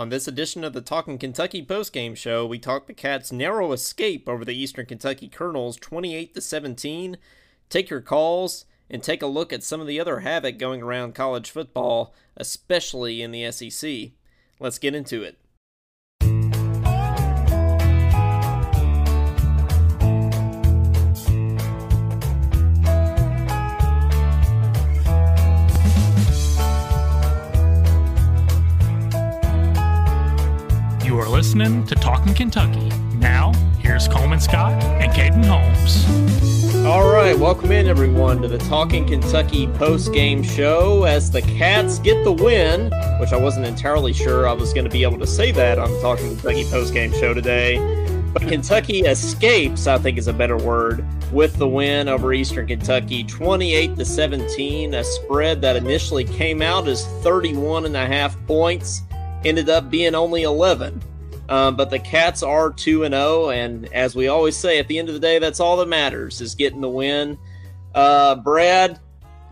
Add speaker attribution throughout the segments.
Speaker 1: On this edition of the Talking Kentucky postgame show, we talk the Cats' narrow escape over the Eastern Kentucky Colonels 28 to 17, take your calls, and take a look at some of the other havoc going around college football, especially in the SEC. Let's get into it.
Speaker 2: Listening to Talking Kentucky. Now, here's Coleman Scott and Caden Holmes.
Speaker 1: All right, welcome in everyone to the Talking Kentucky post-game show as the Cats get the win, which I wasn't entirely sure I was going to be able to say that on the Talking Kentucky post-game show today. But Kentucky escapes, I think is a better word, with the win over Eastern Kentucky 28 to 17, a spread that initially came out as 31 and a half points ended up being only 11. Um, but the Cats are 2 and 0, and as we always say, at the end of the day, that's all that matters is getting the win. Uh, Brad,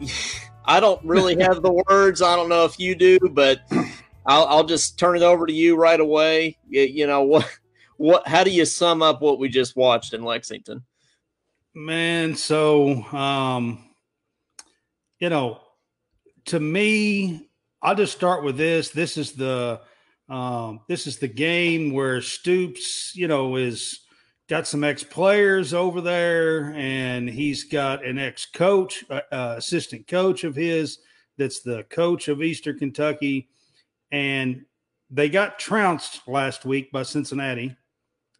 Speaker 1: I don't really have the words. I don't know if you do, but I'll, I'll just turn it over to you right away. You, you know what? What? How do you sum up what we just watched in Lexington?
Speaker 3: Man, so um, you know, to me, I'll just start with this. This is the um, this is the game where Stoops, you know, is got some ex players over there, and he's got an ex coach, uh, uh, assistant coach of his that's the coach of Eastern Kentucky, and they got trounced last week by Cincinnati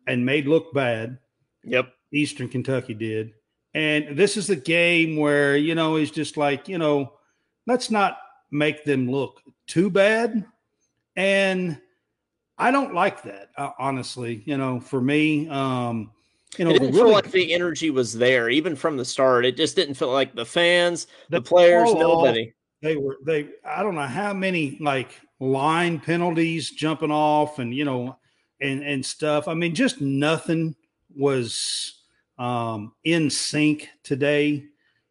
Speaker 3: and made look bad.
Speaker 1: Yep,
Speaker 3: Eastern Kentucky did, and this is the game where you know he's just like you know, let's not make them look too bad. And I don't like that, uh, honestly. You know, for me, um, you know,
Speaker 1: it didn't really, feel like the energy was there even from the start. It just didn't feel like the fans, the, the players, nobody.
Speaker 3: They were they. I don't know how many like line penalties jumping off, and you know, and and stuff. I mean, just nothing was um, in sync today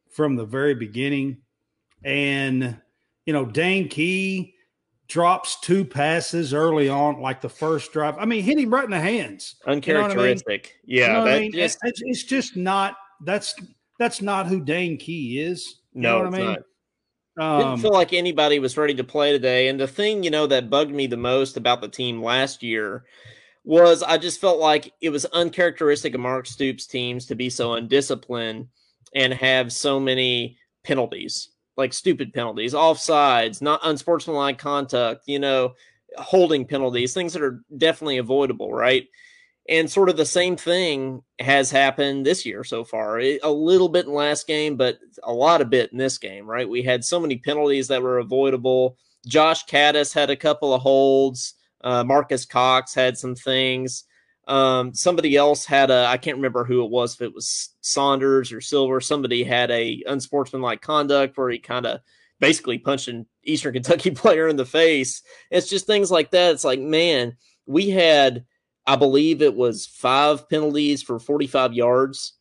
Speaker 3: from the very beginning, and you know, Dane Key drops two passes early on, like the first drive. I mean, hit him right in the hands.
Speaker 1: Uncharacteristic. You know I mean? Yeah. You
Speaker 3: know I mean? just... it's, it's, just not that's that's not who Dane Key is. You
Speaker 1: no,
Speaker 3: I mean?
Speaker 1: Um, Didn't feel like anybody was ready to play today. And the thing, you know, that bugged me the most about the team last year was I just felt like it was uncharacteristic of Mark Stoops teams to be so undisciplined and have so many penalties like stupid penalties, offsides, not unsportsmanlike conduct, you know, holding penalties, things that are definitely avoidable, right? And sort of the same thing has happened this year so far. It, a little bit in last game, but a lot of bit in this game, right? We had so many penalties that were avoidable. Josh Kattus had a couple of holds. Uh, Marques Cox had some things. Um, somebody else had a I can't remember who it was if it was Saunders or Silver. Somebody had a unsportsmanlike conduct where he kind of basically punched an Eastern Kentucky player in the face. It's just things like that. It's like man, we had I believe it was five penalties for 45 yards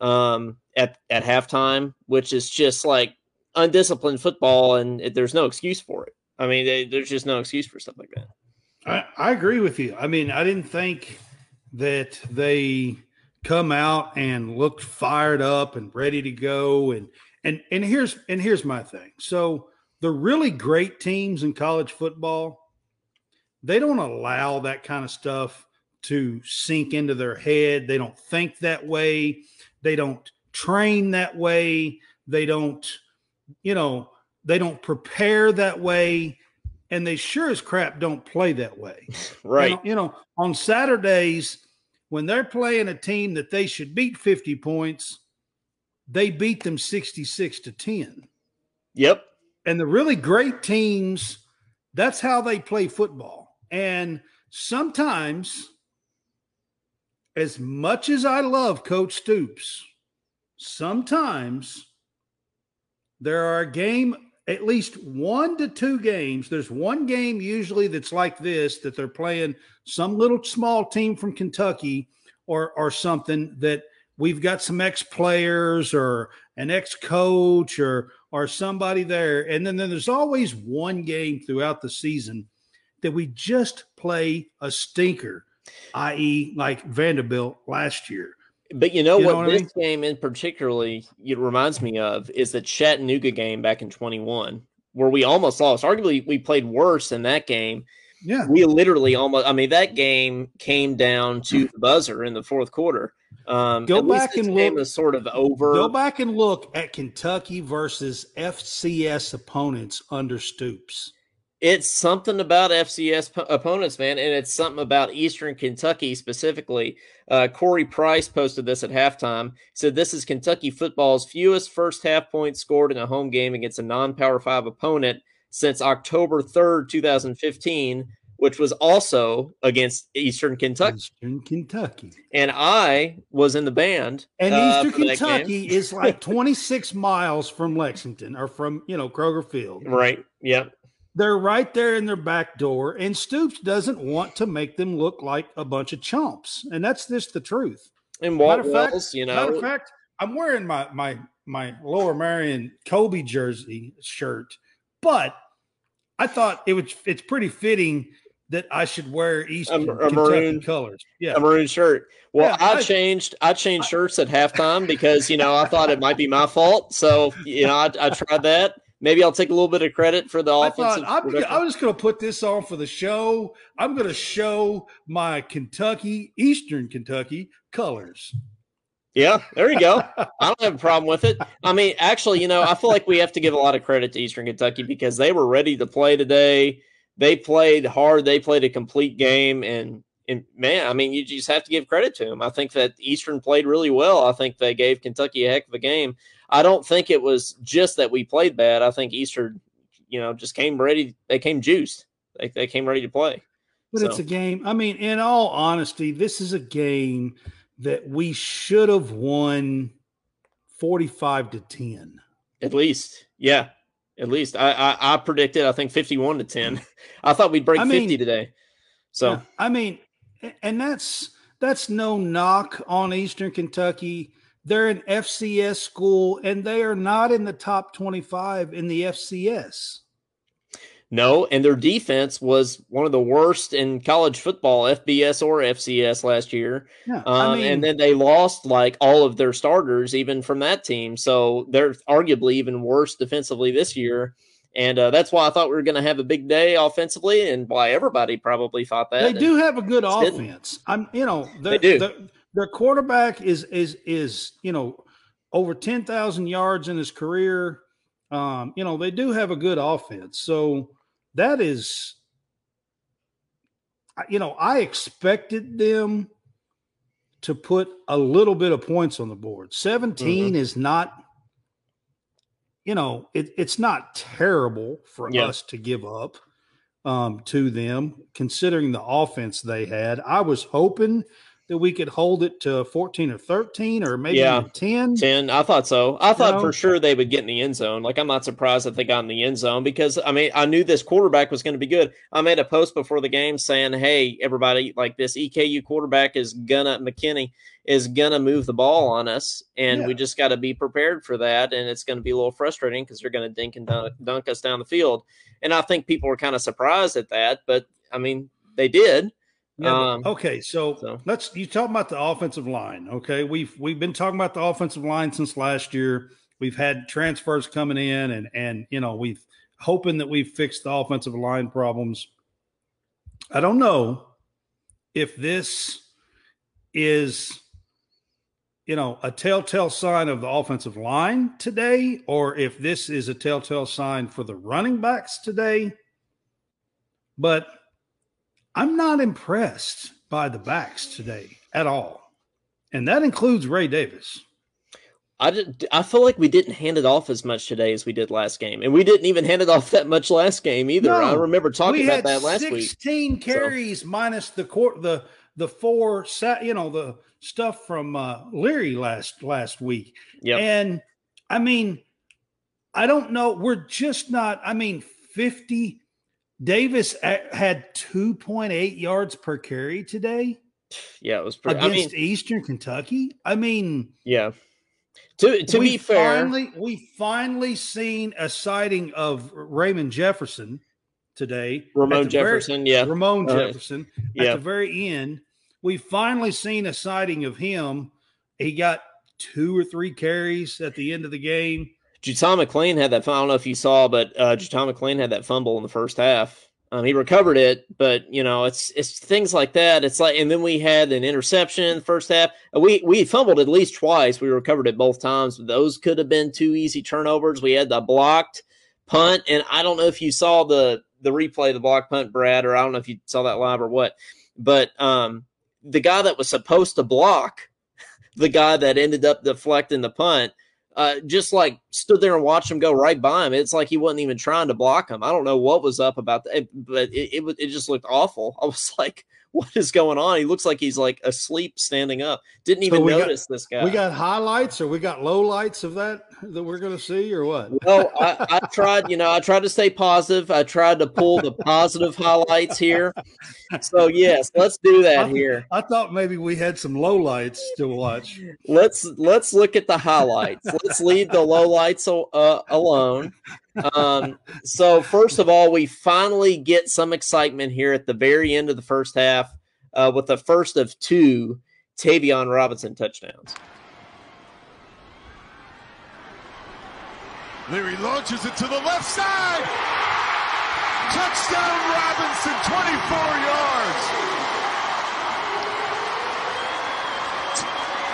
Speaker 1: um, at at halftime, which is just like undisciplined football, and there's no excuse for it. I mean, they, there's just no excuse for stuff like that.
Speaker 3: I, I agree with you. I mean, I didn't think that they come out and look fired up and ready to go. And and and here's and here's my thing. So the really great teams in college football they don't allow that kind of stuff to sink into their head. They don't think that way. They don't train that way. They don't you know they don't prepare that way. And they sure as crap don't play that way.
Speaker 1: Right.
Speaker 3: You know, you know on saturdays when they're playing a team that they should beat 50 points, they beat them 66 to 10.
Speaker 1: Yep.
Speaker 3: And the really great teams, that's how they play football. And sometimes, as much as I love Coach Stoops, sometimes there are game, at least one to two games. There's one game usually that's like this that they're playing some little small team from Kentucky or or something that we've got some ex players or an ex coach or or somebody there, and then, then there's always one game throughout the season that we just play a stinker, i.e., like Vanderbilt last year.
Speaker 1: But you know, you what, know what, this mean? game in particularly it reminds me of is the Chattanooga game back in 21, where we almost lost. Arguably, we played worse in that game.
Speaker 3: Yeah.
Speaker 1: We literally almost, I mean, that game came down to the buzzer in the fourth quarter. Um,
Speaker 3: go back and look.
Speaker 1: Was sort of over.
Speaker 3: Go back and look at Kentucky versus FCS opponents under Stoops.
Speaker 1: It's something about FCS p- opponents, man, and it's something about Eastern Kentucky specifically. Uh, Corey Price posted this at halftime. He said, This is Kentucky football's fewest first half points scored in a home game against a non Power Five opponent since October 3rd, 2015, which was also against Eastern Kentucky.
Speaker 3: Eastern Kentucky.
Speaker 1: And I was in the band.
Speaker 3: And uh, Eastern Kentucky is like 26 miles from Lexington or from, you know, Kroger Field.
Speaker 1: Right. Yep.
Speaker 3: They're right there in their back door, and Stoops doesn't want to make them look like a bunch of chumps, and that's just the truth.
Speaker 1: And Walt Wells, fact, you know,
Speaker 3: matter of fact, I'm wearing my my my Lower Merion Kobe jersey shirt, but I thought it was it's pretty fitting that I should wear Eastern a, a maroon colors. Yeah,
Speaker 1: a maroon shirt. Well, yeah, I, I, changed. I changed shirts at halftime because you know I thought it might be my fault. So you know I, I tried that. Maybe I'll take a little bit of credit for the offensive.
Speaker 3: I am I'm just going to put this on for the show. I'm going to show my Kentucky, Eastern Kentucky colors.
Speaker 1: Yeah, there you go. I don't have a problem with it. I mean, actually, you know, I feel like we have to give a lot of credit to Eastern Kentucky because they were ready to play today. They played hard. They played a complete game, and and man, I mean, you just have to give credit to them. I think that Eastern played really well. I think they gave Kentucky a heck of a game. I don't think it was just that we played bad. I think Eastern, you know, just came ready. They came juiced. They, they came ready to play.
Speaker 3: But so. it's a game. I mean, in all honesty, this is a game that we should have won 45 to 10.
Speaker 1: At least. Yeah. At least. I, I, I predicted, I think 51 to 10. I thought we'd break I mean, 50 today. So,
Speaker 3: I mean, and that's that's no knock on Eastern Kentucky. They're an FCS school and they are not in the top 25 in the FCS.
Speaker 1: No, and their defense was one of the worst in college football, FBS or FCS last year. Yeah, um, I mean, and then they lost like all of their starters, even from that team. So they're arguably even worse defensively this year. And uh, that's why I thought we were going to have a big day offensively, and why everybody probably thought that.
Speaker 3: They do have a good offense. I'm, you know, they do. Their quarterback is is is you know over ten thousand yards in his career. Um, you know they do have a good offense, so that is, you know, I expected them to put a little bit of points on the board. 17 mm-hmm. is not, you know, it, it's not terrible for yeah. us to give up um, to them, considering the offense they had. I was hoping that we could hold it to 14 or 13 or maybe yeah, 10?
Speaker 1: 10. I thought so. I thought for sure they would get in the end zone. Like, I'm not surprised that they got in the end zone because, I mean, I knew this quarterback was going to be good. I made a post before the game saying, hey, everybody, like this EKU quarterback is gonna, McKinney is gonna move the ball on us. And yeah. we just got to be prepared for that. And it's going to be a little frustrating because they're going to dink and dunk, dunk us down the field. And I think people were kind of surprised at that. But, I mean, they did.
Speaker 3: Yeah, um, okay, so, so, let's you talk about the offensive line. Okay, we've we've been talking about the offensive line since last year. We've had transfers coming in, and and you know we've hoping that we've fixed the offensive line problems. I don't know if this is you know a telltale sign of the offensive line today, or if this is a telltale sign for the running backs today. But I'm not impressed by the backs today at all. And that includes Ray Davis.
Speaker 1: I, did, I feel like we didn't hand it off as much today as we did last game. And we didn't even hand it off that much last game either. No, I remember talking about that last 16
Speaker 3: week. 16 carries so. minus the court the the four you know, the stuff from uh, Leary last last week.
Speaker 1: Yeah.
Speaker 3: And I mean, I don't know. We're just not, I mean, 50 Davis had 2.8 yards per carry today.
Speaker 1: Yeah, it was pretty,
Speaker 3: against I mean, Eastern Kentucky. I mean,
Speaker 1: yeah. To to be fair,
Speaker 3: finally we finally seen a sighting of Raymond Jefferson today.
Speaker 1: Ramon Jefferson,
Speaker 3: very,
Speaker 1: yeah.
Speaker 3: Ramon uh, Jefferson. At the very end, we finally seen a sighting of him. He got two or three carries at the end of the game.
Speaker 1: JuTahn McClain had that. I don't know if you saw, but uh, JuTahn McClain had that fumble in the first half. Um, he recovered it, but you know, it's it's things like that. It's like, and then we had an interception in the first half. We we fumbled at least twice. We recovered it both times. Those could have been two easy turnovers. We had the blocked punt, and I don't know if you saw the the replay, the block punt, Brad, or I don't know if you saw that live or what. But um, the guy that was supposed to block, the guy that ended up deflecting the punt, uh, just like stood there and watched him go right by him. It's like he wasn't even trying to block him. I don't know what was up about that, but it, it, it just looked awful. I was like, what is going on? He looks like he's like asleep standing up. Didn't even so notice
Speaker 3: got,
Speaker 1: this guy.
Speaker 3: We got highlights or we got low lights of that that we're going to see or what?
Speaker 1: Well, I, I, tried, you know, I tried to stay positive. I tried to pull the positive highlights here. So yes, let's do that
Speaker 3: I,
Speaker 1: here.
Speaker 3: I thought maybe we had some low lights to watch.
Speaker 1: Let's let's look at the highlights. let's leave the low lights uh, alone. Um, so first of all, we finally get some excitement here at the very end of the first half uh, with the first of two Tayvion Robinson touchdowns.
Speaker 4: Leary launches it to the left side. Touchdown Robinson, 24 yards.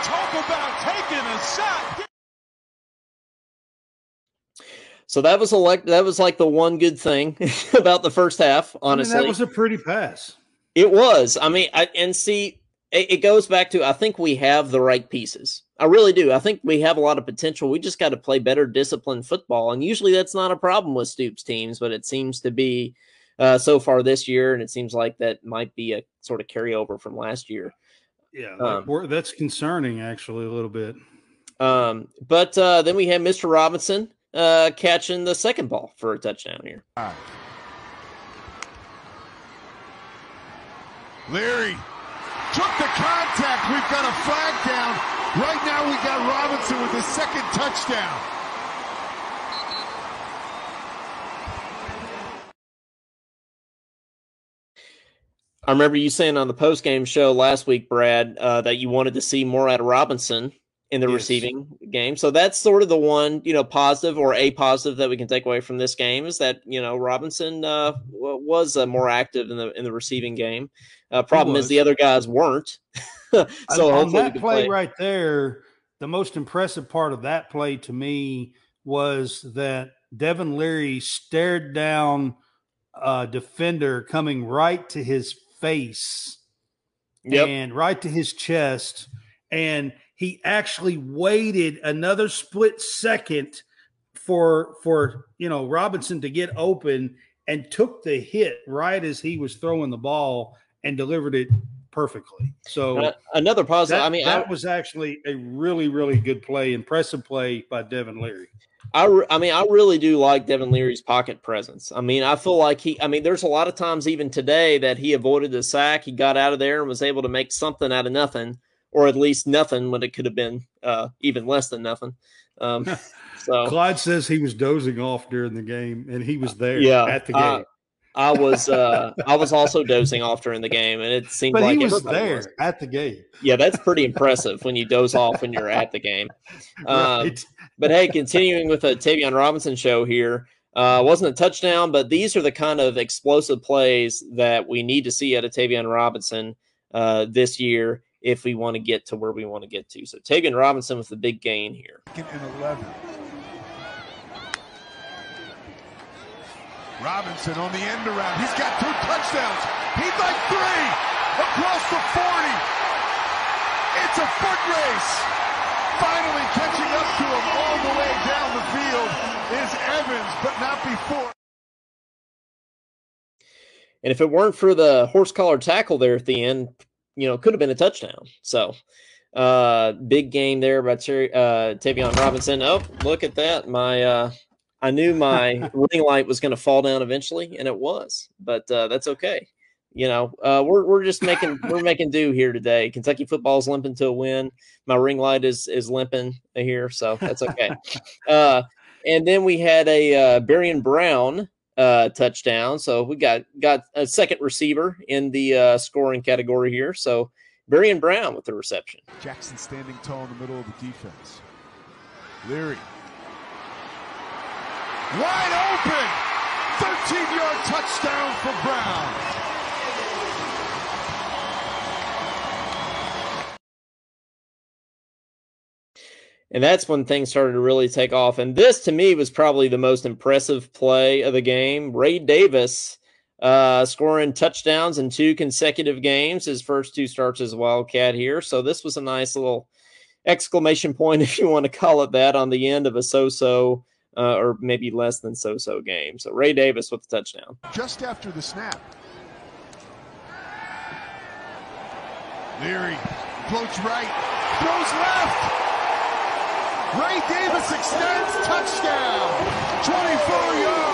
Speaker 4: Talk about taking a shot.
Speaker 1: So that was elect. That was like the one good thing about the first half. Honestly, I
Speaker 3: mean, that was a pretty pass.
Speaker 1: It was. I mean, I, and see, it, it, goes back to I think we have the right pieces. I really do. I think we have a lot of potential. We just got to play better, disciplined football, and usually that's not a problem with Stoops teams, but it seems to be uh, so far this year, and it seems like that might be a sort of carryover from last year.
Speaker 3: Yeah, um, that's concerning actually a little bit.
Speaker 1: Um, but uh, then we have Mr. Robinson uh, catching the second ball for a touchdown here.
Speaker 4: Leary took the contact. We've got a flag down. Right now we got Robinson with his second touchdown.
Speaker 1: I remember you saying on the post game show last week, Brad, uh, that you wanted to see more out of Robinson in the yes. receiving game. So that's sort of the one, you know, positive or a positive that we can take away from this game is that you know Robinson uh, was uh, more active in the in the receiving game. Uh, problem is the other guys weren't.
Speaker 3: so on that play, play right there, the most impressive part of that play to me was that Devin Leary stared down a defender coming right to his face yep. and right to his chest and he actually waited another split second for for you know Robinson to get open and took the hit right as he was throwing the ball and delivered it perfectly. So uh,
Speaker 1: another positive.
Speaker 3: That,
Speaker 1: I mean,
Speaker 3: that I, was actually a really really good play, impressive play by Devin Leary.
Speaker 1: I, re- I mean, I really do like Devin Leary's pocket presence. I mean, I feel like he, I mean, there's a lot of times even today that he avoided the sack. He got out of there and was able to make something out of nothing or at least nothing when it could have been uh, even less than nothing. Um, so
Speaker 3: Clyde says he was dozing off during the game, and he was there
Speaker 1: yeah,
Speaker 3: at the game.
Speaker 1: I was uh, I was also dozing off during the game, and it seemed
Speaker 3: but
Speaker 1: like
Speaker 3: he was there was. at the game.
Speaker 1: Yeah, that's pretty impressive when you doze off when you're at the game. Um, right. But hey, continuing with the Tayvion Robinson show here. Uh, wasn't a touchdown, but these are the kind of explosive plays that we need to see out of Tayvion Robinson uh, this year if we want to get to where we want to get to. So Tayvion Robinson with the big gain here.
Speaker 4: And 11. Robinson on the end around. He's got two touchdowns. He'd like three across the 40. It's a foot race. Finally catching up to him all the way down the field is Evans, but not before.
Speaker 1: And if it weren't for the horse collar tackle there at the end, you know, could have been a touchdown. So, uh, big game there by Terry, uh, Tayvion Robinson. Oh, look at that. My, uh, I knew my ring light was going to fall down eventually, and it was, but uh, that's okay. You know, uh, we're we're just making we're making do here today. Kentucky football's limping to a win. My ring light is is limping here, so that's okay. uh, and then we had a uh, Barion Brown uh, touchdown. So we got got a second receiver in the uh, scoring category here. So Barion Brown with the reception.
Speaker 4: Jackson standing tall in the middle of the defense. Leary. Wide open. 13 yard touchdown for Brown.
Speaker 1: And that's when things started to really take off. And this, to me, was probably the most impressive play of the game. Ray Davis uh, scoring touchdowns in two consecutive games, his first two starts as a Wildcat here. So this was a nice little exclamation point, if you want to call it that, on the end of a so so uh, or maybe less than so so game. So Ray Davis with the touchdown.
Speaker 4: Just after the snap. Leary floats right, throws left. Ray Davis extends touchdown, 24 yards.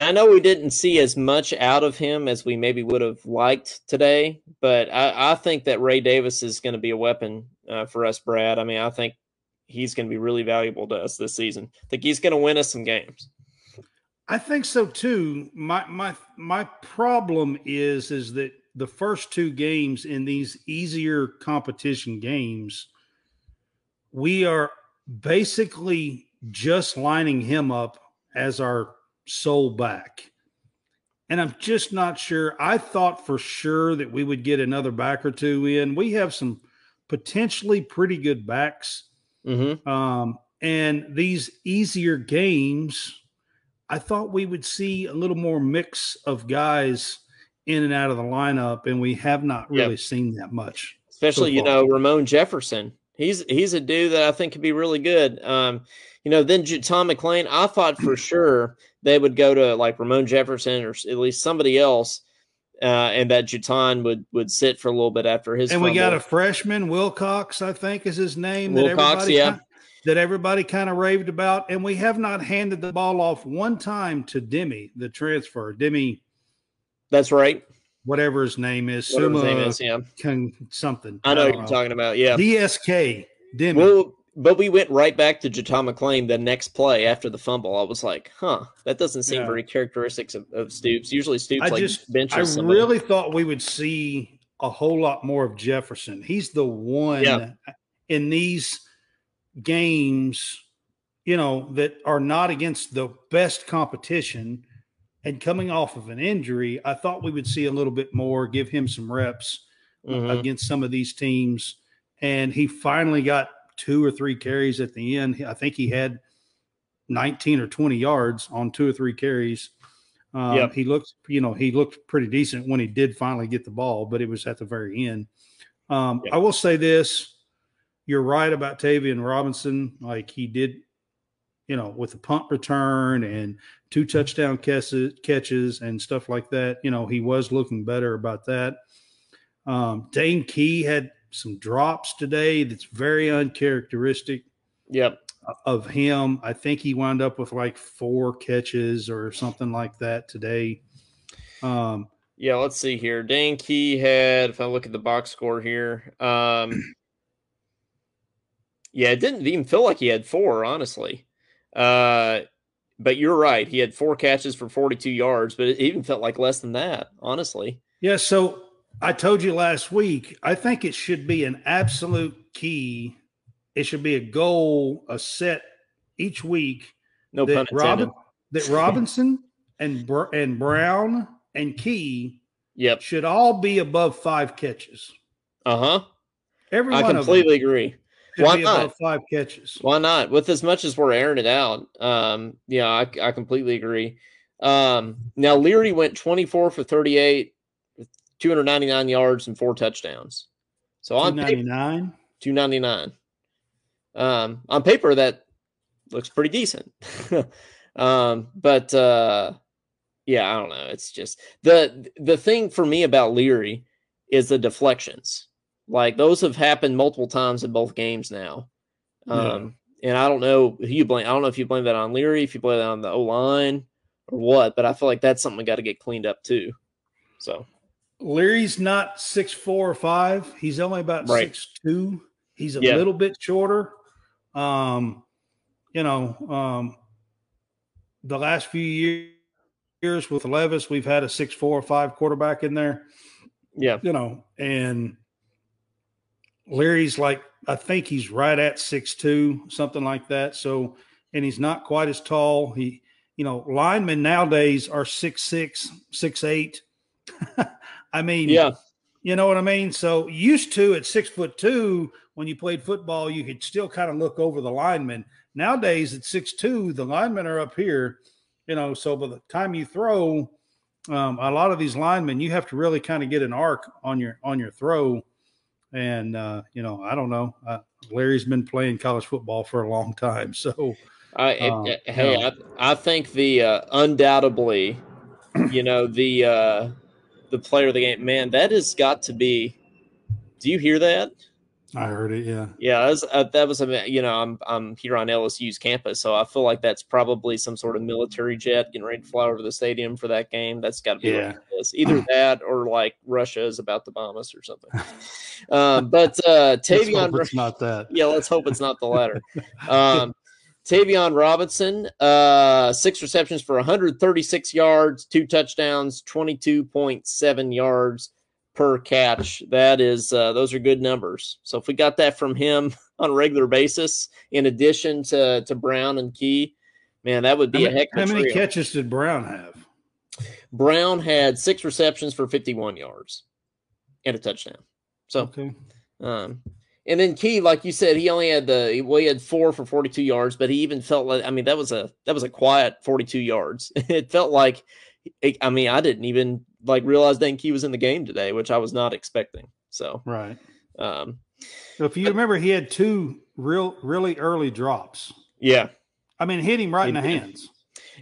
Speaker 1: I know we didn't see as much out of him as we maybe would have liked today, but I, I think that Ray Davis is going to be a weapon uh, for us, Brad. I mean, I think he's going to be really valuable to us this season. I think he's going to win us some games.
Speaker 3: I think so too. My my my problem is is that the first two games in these easier competition games, we are basically just lining him up as our sole back. And I'm just not sure. I thought for sure that we would get another back or two in. We have some potentially pretty good backs.
Speaker 1: Mm-hmm.
Speaker 3: Um, and these easier games, I thought we would see a little more mix of guys in and out of the lineup, and we have not really yep. seen that much.
Speaker 1: Especially, so you know, Ramon Jefferson. He's he's a dude that I think could be really good. Um, you know, then Tom McClain, I thought for sure they would go to like Ramon Jefferson or at least somebody else, uh, and that JuTahn would would sit for a little bit after his.
Speaker 3: And
Speaker 1: fumble.
Speaker 3: we got a freshman, Wilcox, I think is his name.
Speaker 1: Wilcox, that everybody yeah.
Speaker 3: Kind, that everybody kind of raved about, and we have not handed the ball off one time to Demi, the transfer. Demi
Speaker 1: that's right.
Speaker 3: Whatever his name is,
Speaker 1: Whatever Suma, his name is, yeah.
Speaker 3: Can, something.
Speaker 1: I know I what you're know. talking about. Yeah.
Speaker 3: DSK. Demi.
Speaker 1: Well, but we went right back to JuTahn McClain the next play after the fumble. I was like, huh, that doesn't seem yeah. very characteristics of, of, Stoops. Usually Stoops I like just, benches
Speaker 3: I somebody. really thought we would see a whole lot more of Jefferson. He's the one yeah. in these games, you know, that are not against the best competition and coming off of an injury, I thought we would see a little bit more, give him some reps mm-hmm. against some of these teams. And he finally got two or three carries at the end. I think he had 19 or 20 yards on two or three carries. Um, yep. He looked, you know, he looked pretty decent when he did finally get the ball, but it was at the very end. Um, yep. I will say this: you're right about Tayvion Robinson. Like he did you know, with the punt return and two touchdown catches, and stuff like that. You know, he was looking better about that. Um, Dane Key had some drops today that's very uncharacteristic.
Speaker 1: Yep.
Speaker 3: Of him, I think he wound up with like four catches or something like that today. Um,
Speaker 1: yeah, let's see here. Dane Key had, if I look at the box score here, um, yeah, it didn't even feel like he had four, honestly. Uh, but you're right. He had four catches for 42 yards, but it even felt like less than that, honestly.
Speaker 3: Yeah. So I told you last week, I think it should be an absolute key. It should be a goal, a set each week.
Speaker 1: No that, Robin,
Speaker 3: that Robinson and and Brown and Key
Speaker 1: yep.
Speaker 3: should all be above five catches.
Speaker 1: Uh huh.
Speaker 3: Every
Speaker 1: I completely agree.
Speaker 3: Why not? five catches.
Speaker 1: Why not? With as much as we're airing it out, um, yeah, I, I completely agree. Um, now Leary went 24 for 38, 299 yards and four touchdowns. So on
Speaker 3: 299,
Speaker 1: 299. Um, on paper that looks pretty decent. um, but uh, yeah, I don't know. It's just the the thing for me about Leary is the deflections. Like those have happened multiple times in both games now. Um, yeah. and I don't know who you blame. I don't know if you blame that on Leary, if you blame that on the O line or what, but I feel like that's something we got to get cleaned up too. So
Speaker 3: Leary's not six four or five. He's only about
Speaker 1: right.
Speaker 3: six two. He's a yeah. little bit shorter. Um, you know, um, the last few years with Levis, we've had a six four or five quarterback in there.
Speaker 1: Yeah,
Speaker 3: you know, and Leary's like I think he's right at six two, something like that. So, and he's not quite as tall. He, you know, linemen nowadays are six six, six eight. I mean,
Speaker 1: yeah,
Speaker 3: you know what I mean. So used to at six foot two, when you played football, you could still kind of look over the linemen. Nowadays at six two, the linemen are up here. You know, so by the time you throw, um, a lot of these linemen, you have to really kind of get an arc on your on your throw and uh, you know, I don't know. Uh, Larry's been playing college football for a long time, so.
Speaker 1: I, um, it, hey, I, I think the uh, undoubtedly, you know, the uh, the player of the game, man, that has got to be. Do you hear that?
Speaker 3: I heard it. Yeah.
Speaker 1: Yeah, that was, uh, that was a you know I'm I'm here on LSU's campus, so I feel like that's probably some sort of military jet getting ready to fly over the stadium for that game. That's got to be
Speaker 3: yeah.
Speaker 1: either that or like Russia is about to bomb us or something. um, but uh, Tayvion,
Speaker 3: it's not that.
Speaker 1: Yeah, let's hope it's not the latter. Um, Tayvion Robinson, uh, six receptions for 136 yards, two touchdowns, 22.7 yards per catch. That is, uh, those are good numbers. So if we got that from him on a regular basis, in addition to to Brown and Key, man, that would be
Speaker 3: how
Speaker 1: a heck of
Speaker 3: How many
Speaker 1: trio.
Speaker 3: catches did Brown have?
Speaker 1: Brown had six receptions for 51 yards and a touchdown. So,
Speaker 3: okay.
Speaker 1: um, and then Key, like you said, he only had the well, he had four for 42 yards, but he even felt like I mean that was a that was a quiet 42 yards. it felt like I mean I didn't even like realize Dane Key was in the game today, which I was not expecting. So
Speaker 3: right.
Speaker 1: Um,
Speaker 3: so if you remember, he had two real really early drops.
Speaker 1: Yeah,
Speaker 3: I mean, hit him right in the hands.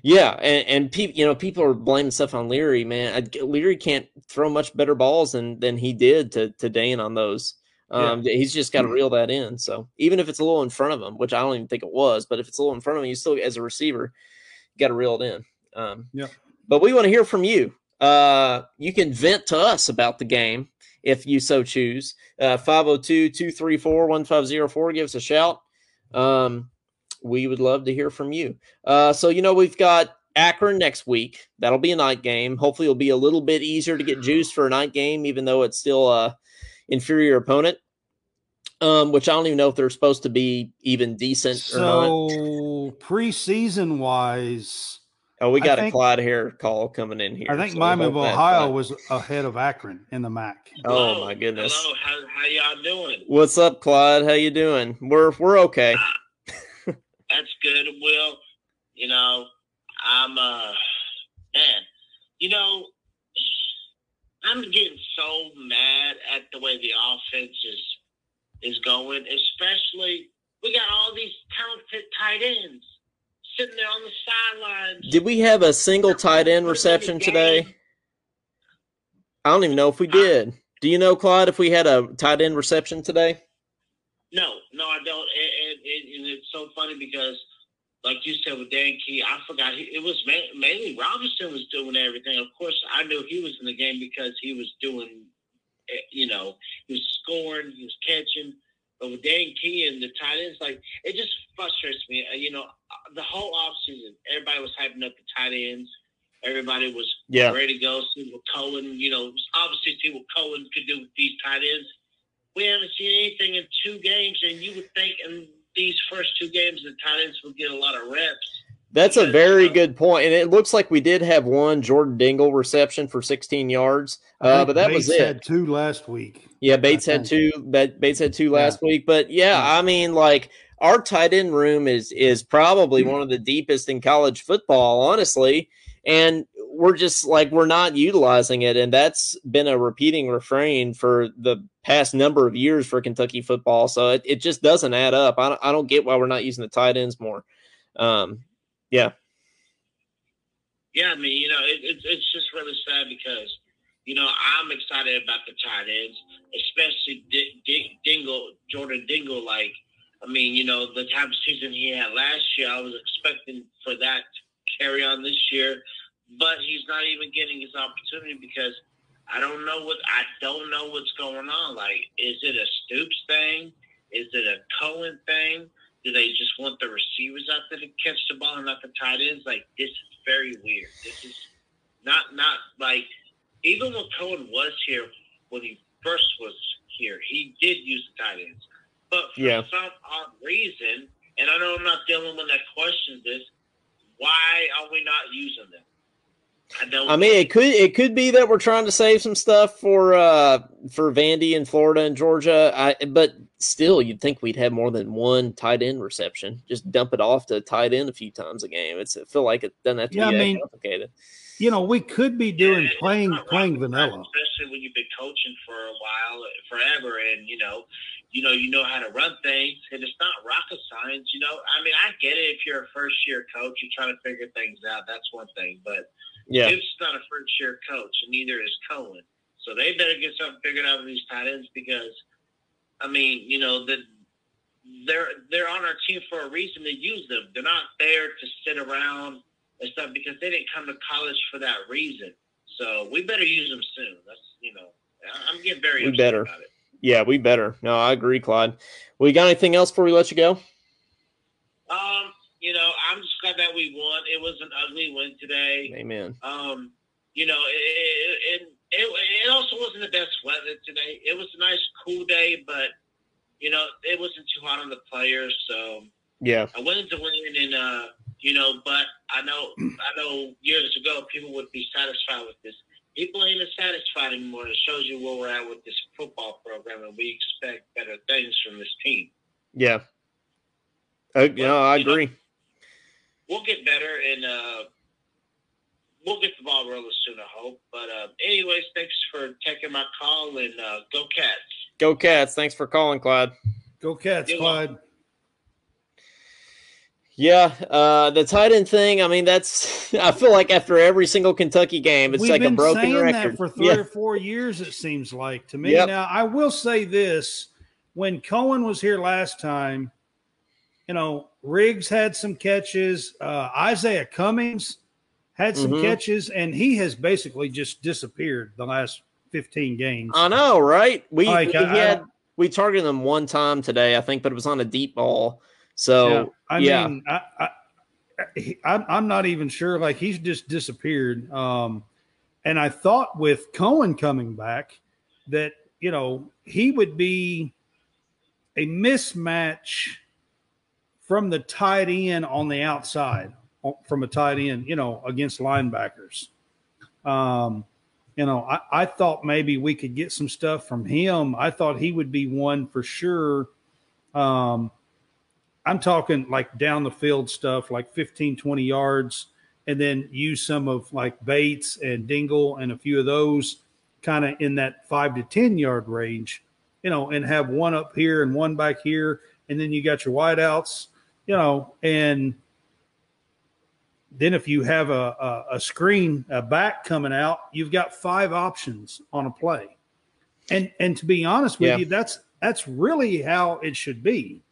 Speaker 1: Yeah, and, and people, you know, people are blaming stuff on Leary. Man, I, Leary can't throw much better balls than than he did to to Dane on those. Um, yeah. He's just got to mm-hmm. reel that in. So even if it's a little in front of him, which I don't even think it was, but if it's a little in front of him, you still, as a receiver, got to reel it in. Um,
Speaker 3: yeah.
Speaker 1: But we want to hear from you. Uh, you can vent to us about the game if you so choose. Uh, 502 234 1504. Give us a shout. Um, we would love to hear from you. Uh, so, you know, we've got Akron next week. That'll be a night game. Hopefully, it'll be a little bit easier to get juice for a night game, even though it's still a inferior opponent. Um, which I don't even know if they're supposed to be even decent.
Speaker 3: So, preseason wise,
Speaker 1: Oh, we got think, a Clyde here call coming in here.
Speaker 3: I think so Miami of Ohio was ahead of Akron in the MAC.
Speaker 1: Hello. Oh my goodness!
Speaker 5: Hello, how, how y'all doing?
Speaker 1: What's up, Clyde? How you doing? We're we're okay. Uh,
Speaker 5: that's good, Will. You know, I'm uh man, you know, I'm getting so mad at the way the offense is is going, especially we got all these talented tight ends sitting there on the sidelines.
Speaker 1: Did we have a single tight end reception today? I don't even know if we did. Do you know, Clyde, if we had a tight end reception today?
Speaker 5: No, no, I don't. And, and, and it's so funny because, like you said with Dane Key, I forgot he, it was mainly Robinson was doing everything. Of course, I knew he was in the game because he was doing, eh, you know, he was scoring, he was catching. But with Dane Key and the tight ends, like it just frustrates me. Uh, you know, the whole offseason, everybody was hyping up the tight ends. Everybody was
Speaker 1: yeah.
Speaker 5: ready to go. See what Coen, you know, obviously see what Coen could do with these tight ends. We haven't seen anything in two games, and you would think in these first two games the tight ends would get a lot of reps.
Speaker 1: That's a very good point, and it looks like we did have one Jordan Dingle reception for 16 yards, uh, but that
Speaker 3: Bates
Speaker 1: was it.
Speaker 3: Had two last week.
Speaker 1: Yeah, Bates had two. Bates had two last yeah. week, but yeah, yeah, I mean, like our tight end room is is probably mm-hmm. one of the deepest in college football, honestly, and we're just like we're not utilizing it, and that's been a repeating refrain for the past number of years for Kentucky football. So it, it just doesn't add up. I don't, I don't get why we're not using the tight ends more. Um, yeah.
Speaker 5: Yeah, I mean, you know, it, it, it's just really sad because, you know, I'm excited about the tight ends, especially D- D- Dingle, Jordan Dingle. Like, I mean, you know, the type of season he had last year, I was expecting for that to carry on this year, but he's not even getting his opportunity because I don't know what I don't know what's going on. Like, is it a Stoops thing? Is it a Coen thing? Do they just want the receivers out there to catch the ball and not the tight ends? Like this is very weird. This is not not like even when Coen was here when he first was here, he did use the tight ends. But for
Speaker 1: Yeah.
Speaker 5: some odd reason, and I know I'm not the only one that questions this, why are we not using them? I don't.
Speaker 1: I mean, it could it could be that we're trying to save some stuff for uh for Vandy in Florida and Georgia. I but still, you'd think we'd have more than one tight end reception. Just dump it off to tight end a few times a game. It's I feel like it doesn't have to
Speaker 3: Yeah,
Speaker 1: be
Speaker 3: I mean,
Speaker 1: complicated.
Speaker 3: You know, we could be doing
Speaker 5: Yeah,
Speaker 3: playing playing
Speaker 5: rocket
Speaker 3: vanilla.
Speaker 5: especially when you've been coaching for a while, forever, and you know, you know, you know how to run things, and it's not rocket science. You know, I mean, I get it if you're a first year coach, you're trying to figure things out. That's one thing, but
Speaker 1: Yeah,
Speaker 5: Gibbs not a first year coach, and neither is Coen. So they better get something figured out with these tight ends because, I mean, you know, the, they're they're on our team for a reason to use them. They're not there to sit around and stuff because they didn't come to college for that reason. So we better use them soon. That's you know, I'm getting very
Speaker 1: We
Speaker 5: upset
Speaker 1: better.
Speaker 5: about it.
Speaker 1: Yeah, we better. No, I agree, Clyde. We got anything else before we let you go?
Speaker 5: Um, you know, I'm just glad that we won. It was an ugly win today.
Speaker 1: Amen.
Speaker 5: Um, you know, it, it, it, it also wasn't the best weather today. It was a nice, cool day, but you know, it wasn't too hot on the players. So
Speaker 1: Yeah,
Speaker 5: I wanted to win, and uh, you know, but I know, I know, years ago, people would be satisfied with this. People ain't as satisfied anymore. It shows you where we're at with this football program, and we expect better things from this team.
Speaker 1: yeah. Uh, no, I
Speaker 5: you know-
Speaker 1: agree.
Speaker 5: We'll get better, and uh, we'll get the ball rolling soon. I hope. But uh, anyways, thanks for taking my call, and uh, go Cats.
Speaker 1: Go Cats! Thanks for calling, Clyde.
Speaker 3: Go Cats,
Speaker 5: You're
Speaker 3: Clyde.
Speaker 1: Yeah, uh, the tight end thing. I mean, that's. I feel like after every single Kentucky game, it's
Speaker 3: We've
Speaker 1: like a broken
Speaker 3: saying
Speaker 1: record.
Speaker 3: that for three
Speaker 1: yeah,
Speaker 3: or four years. It seems like to me.
Speaker 1: Yep.
Speaker 3: Now, I will say this: when Coen was here last time, you know, Riggs had some catches. Uh, Izayah Cummings had some
Speaker 1: Mhm.
Speaker 3: catches, and he has basically just disappeared the last fifteen games.
Speaker 1: I know, right? We,
Speaker 3: Like,
Speaker 1: we
Speaker 3: I- I
Speaker 1: had
Speaker 3: don't-
Speaker 1: we targeted him one time today, I think, but it was on a deep ball. So
Speaker 3: I
Speaker 1: yeah.
Speaker 3: mean, I, I, I'm, I'm not even sure. Like he's just disappeared. Um, and I thought with Coen coming back that you know he would be a mismatch from the tight end on the outside, from a tight end, you know, against linebackers. Um, you know, I, I thought maybe we could get some stuff from him. I thought he would be one for sure. Um, I'm talking like down the field stuff, like 15, 20 yards, and then use some of like Bates and Dingle and a few of those kind of in that five to 10 yard range, you know, and have one up here and one back here. And then you got your wideouts, you know, and then if you have a, a, a screen, a back coming out, you've got five options on a play. And, and to be honest with
Speaker 1: Yeah.
Speaker 3: you, that's, that's really how it should be.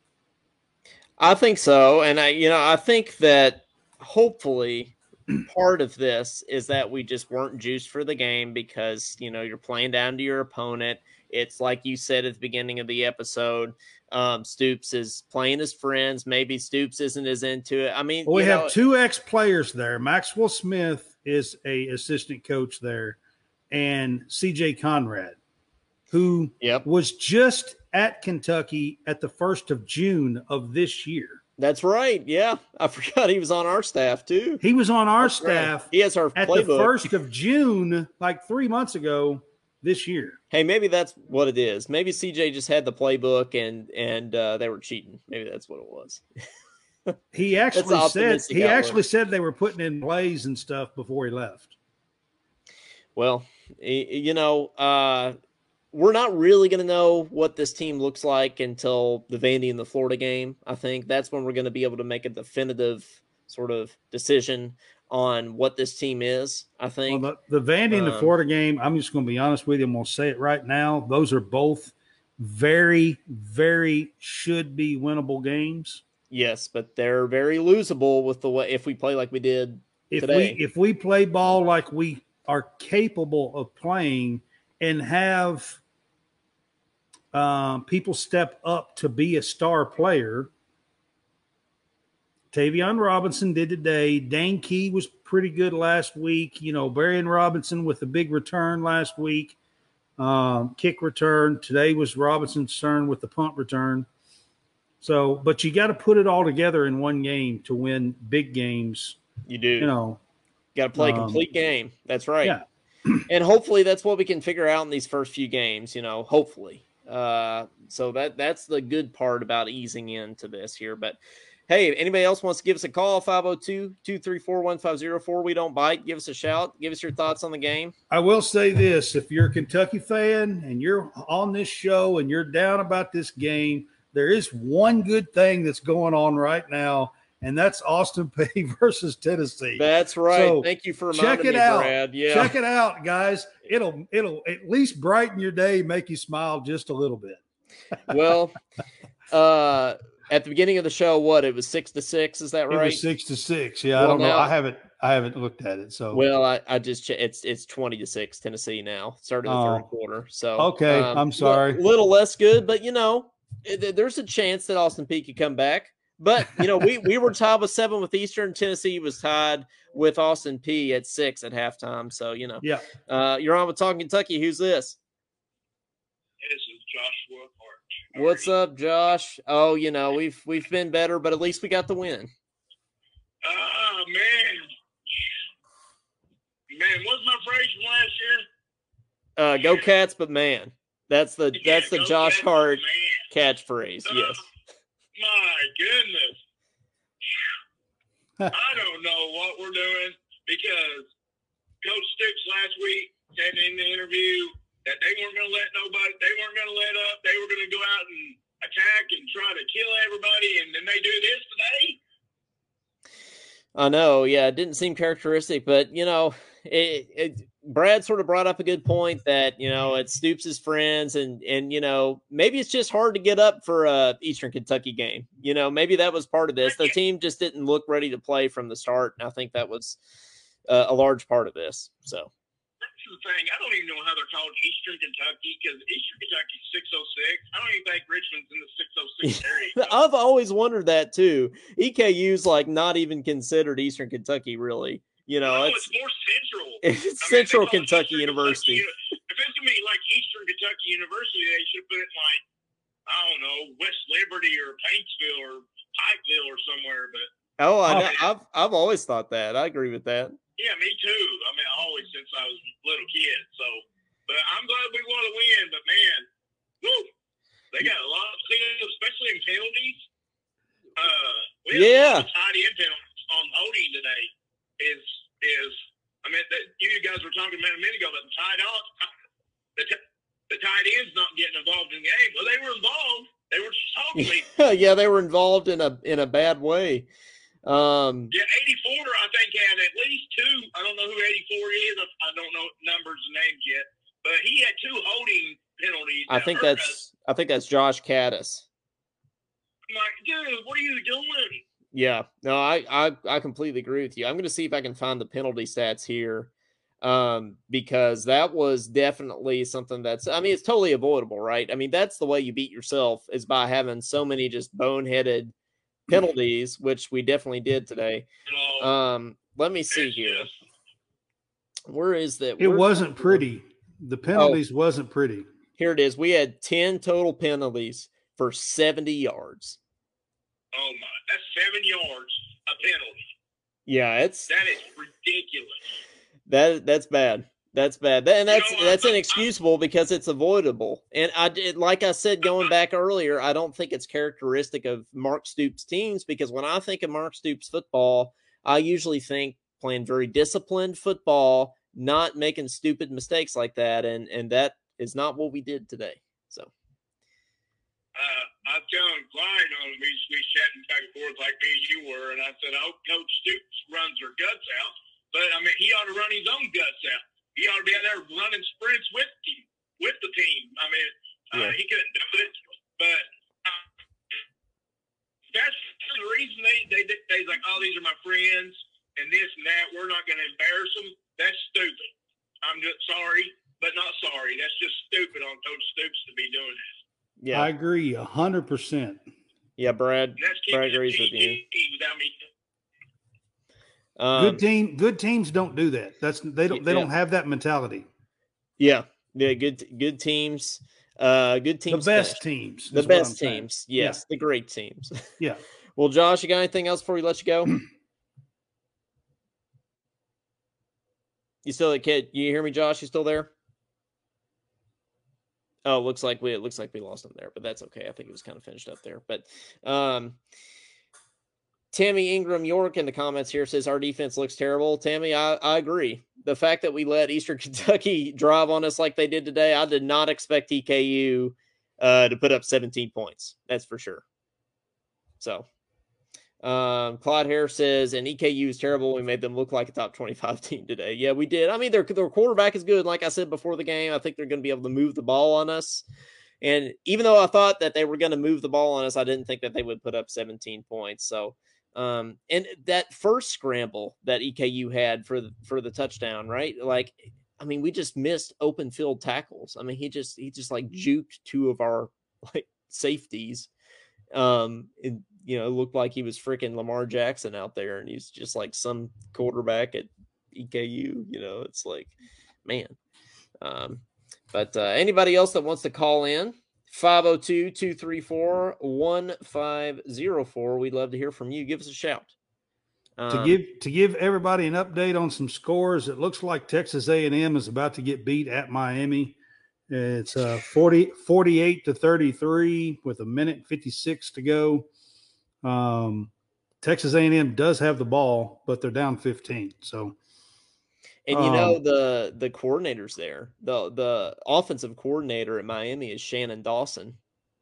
Speaker 1: I think so, and I, you know, I think that hopefully part of this is that we just weren't juiced for the game because you know you're playing down to your opponent. It's like you said at the beginning of the episode. Um, Stoops is playing his friends. Maybe Stoops isn't as into it. I mean,
Speaker 3: Well, we have
Speaker 1: know,
Speaker 3: two ex players there. Maxwell Smith is a assistant coach there, and CJ Conrad, who
Speaker 1: Yep,
Speaker 3: was just at Kentucky at the first of June of this year.
Speaker 1: that's right. Yeah, I forgot he was on our staff too.
Speaker 3: He was on our
Speaker 1: That's right.
Speaker 3: staff
Speaker 1: He has our
Speaker 3: at
Speaker 1: playbook.
Speaker 3: the first of June, like three months ago this year.
Speaker 1: Hey, maybe that's what it is. Maybe CJ just had the playbook and and uh, they were cheating. Maybe that's what it was.
Speaker 3: He actually said he
Speaker 1: outlook.
Speaker 3: actually said they were putting in plays and stuff before he left.
Speaker 1: Well, you know, uh, we're not really going to know what this team looks like until the Vandy and the Florida game. I think that's when we're going to be able to make a definitive sort of decision on what this team is. I think.
Speaker 3: Well, the, the Vandy and the
Speaker 1: Um,
Speaker 3: Florida game, I'm just going to be honest with you. I'm going to say it right now. Those are both very, very should be winnable games.
Speaker 1: yes, but they're very losable with the way if we play like we did.
Speaker 3: If
Speaker 1: Today.
Speaker 3: we if we play ball like we are capable of playing and have um, people step up to be a star player, Tayvion Robinson did today. Dane Key was pretty good last week. You know, Brian Robinson with a big return last week, um, kick return. Today was Robinson's turn with the punt return. So, but you got to put it all together in one game to win big games.
Speaker 1: You do.
Speaker 3: You know,
Speaker 1: got to play a complete um, game. That's right.
Speaker 3: Yeah.
Speaker 1: And hopefully that's what we can figure out in these first few games, you know, hopefully. Uh, so that that's the good part about easing into this here. But hey, anybody else wants to give us a call, 502 234 1504. We don't bite. Give us a shout. Give us your thoughts on the game.
Speaker 3: I will say this if you're a Kentucky fan and you're on this show and you're down about this game, there is one good thing that's going on right now, and that's Austin Peay versus Tennessee.
Speaker 1: That's right. So Thank you for check it
Speaker 3: me,
Speaker 1: out. Brad. Yeah,
Speaker 3: check it out, guys. It'll it'll at least brighten your day, make you smile just a little bit.
Speaker 1: well, uh, at the beginning of the show, what it was six to six. Is that right? It
Speaker 3: was six to six. Yeah, well, I don't now, know. I haven't I haven't looked at it. So
Speaker 1: well, I, I just it's it's twenty to six Tennessee now. Started the oh. third quarter. So
Speaker 3: okay, um, I'm sorry.
Speaker 1: A little less good, but you know, there's a chance that Austin Peay could come back. But you know, we we were tied with seven with Eastern. Tennessee was tied with Austin Peay at six at halftime. So you know,
Speaker 3: yeah.
Speaker 1: Uh, you're on with Talking Kentucky. Who's this?
Speaker 6: This is Joshua
Speaker 1: What's up, Josh? Oh, you know we've we've been better, but at least we got the win.
Speaker 6: Oh man, man, what's my phrase from last year?
Speaker 1: Uh, go cats, but man, that's the yeah, that's the Josh Hart catchphrase. Uh, yes.
Speaker 6: My goodness. I don't know what we're doing because Coach Stoops last week said in the interview that they weren't going to let nobody, they weren't going to let up. They were going to go out and attack and try to kill everybody, and then they do this today.
Speaker 1: I know, yeah, it didn't seem characteristic, but you know, it, it, Brad sort of brought up a good point that you know it Stoops' his friends, and and you know maybe it's just hard to get up for a Eastern Kentucky game. You know, maybe that was part of this. The team just didn't look ready to play from the start, and I think that was uh, a large part of this. So
Speaker 6: the thing. I don't even know how they're called Eastern Kentucky because Eastern Kentucky's 606. I don't even think Richmond's in the 606 area.
Speaker 1: I've always wondered that too. EKU's like not even considered Eastern Kentucky, really. You know,
Speaker 6: no, it's, it's, more central.
Speaker 1: It's Central Kentucky Eastern University.
Speaker 6: Kentucky. If it's gonna be like Eastern Kentucky University, they should put it in like I don't know West Liberty or Paintsville or Pikeville or somewhere. But
Speaker 1: oh, I know. I've I've always thought that. I agree with that.
Speaker 6: Yeah, me too. I mean, always since I was a little kid. So, but I'm glad we want to win. But man, woo, they got a lot of cleanup, especially in penalties. Uh, we
Speaker 1: yeah,
Speaker 6: tight end penalties on holding today is is. I mean, that, you guys were talking about a minute ago about the tight end. The, t- the tight ends not getting involved in the game. Well, they were involved. They were just totally.
Speaker 1: yeah, they were involved in a in a bad way. Um,
Speaker 6: yeah, 84, I think, had at least two. I don't know who 84 is. I don't know numbers and names yet, but he had two holding penalties.
Speaker 1: I think that's us. I think that's Josh Kattus.
Speaker 6: I'm like, dude, what are you doing?
Speaker 1: Yeah, no, I, I I completely agree with you. I'm going to see if I can find the penalty stats here, um, because that was definitely something that's. I mean, it's totally avoidable, right? I mean, that's the way you beat yourself is by having so many just boneheaded penalties, which we definitely did today. Um, let me see here. Where is that?
Speaker 3: It wasn't pretty. The oh. penalties oh, wasn't pretty.
Speaker 1: Here it is. We had 10 total penalties for 70 yards.
Speaker 6: Oh my, that's seven yards a penalty.
Speaker 1: Yeah, it's
Speaker 6: that is ridiculous.
Speaker 1: That that's bad. That's bad. That, And that's you know, that's inexcusable because it's avoidable. And I did, like I said going back earlier, I don't think it's characteristic of Mark Stoops teams because when I think of Mark Stoops football, I usually think playing very disciplined football, not making stupid mistakes like that, and and that is not what we did today. So.
Speaker 6: Uh, I was telling Clyde on we we chatting back and forth like me and you were, and I said, "Oh, Coach Stoops runs her guts out, but I mean, he ought to run his own guts out." he ought to be out there running sprints with team, with the team. I mean, uh, he couldn't do it, but uh, that's the reason they they they like, oh, these are my friends and this and that. We're not going to embarrass them. That's stupid. I'm just sorry, but not sorry. That's just stupid on Coach Stoops to be doing that.
Speaker 3: Yeah, I agree a hundred percent.
Speaker 1: Yeah, Brad. Brad agrees with you.
Speaker 3: Um, good team, good teams don't do that. That's they don't they yeah. don't have that mentality.
Speaker 1: Yeah, yeah, good good teams. Uh, good teams.
Speaker 3: The best teams.
Speaker 1: The best teams. Saying. Yes, yeah. the great teams.
Speaker 3: Yeah.
Speaker 1: well, Josh, you got anything else before we let you go? you still a kid? You hear me, Josh? You still there? Oh, looks like we it looks like we lost him there, but that's okay. I think it was kind of finished up there. But um Tammy Ingram York in the comments here says our defense looks terrible. Tammy, I, I agree. The fact that we let Eastern Kentucky drive on us like they did today, I did not expect EKU uh, to put up 17 points. That's for sure. So, um, Claude Harris says, and EKU is terrible. We made them look like a top 25 team today. Yeah, we did. I mean, their, their quarterback is good. Like I said before the game, I think they're going to be able to move the ball on us. And even though I thought that they were going to move the ball on us, I didn't think that they would put up 17 points. So, um, and that first scramble that EKU had for the, for the touchdown, right? Like, I mean, we just missed open field tackles. I mean, he just he just like juked two of our like safeties. Um, it, you know, looked like he was freaking Lamar Jackson out there, and he's just like some quarterback at EKU. You know, it's like, man. Um, but uh, anybody else that wants to call in, 502 234 1504. We'd love to hear from you. Give us a shout.
Speaker 3: Um, to give to give everybody an update on some scores, it looks like Texas A&M is about to get beat at Miami. It's uh 40 48 to 33 with a minute 56 to go. Um, Texas A&M does have the ball, but they're down 15. So
Speaker 1: and you know um, the the coordinators there, the the offensive coordinator at Miami is Shannon Dawson,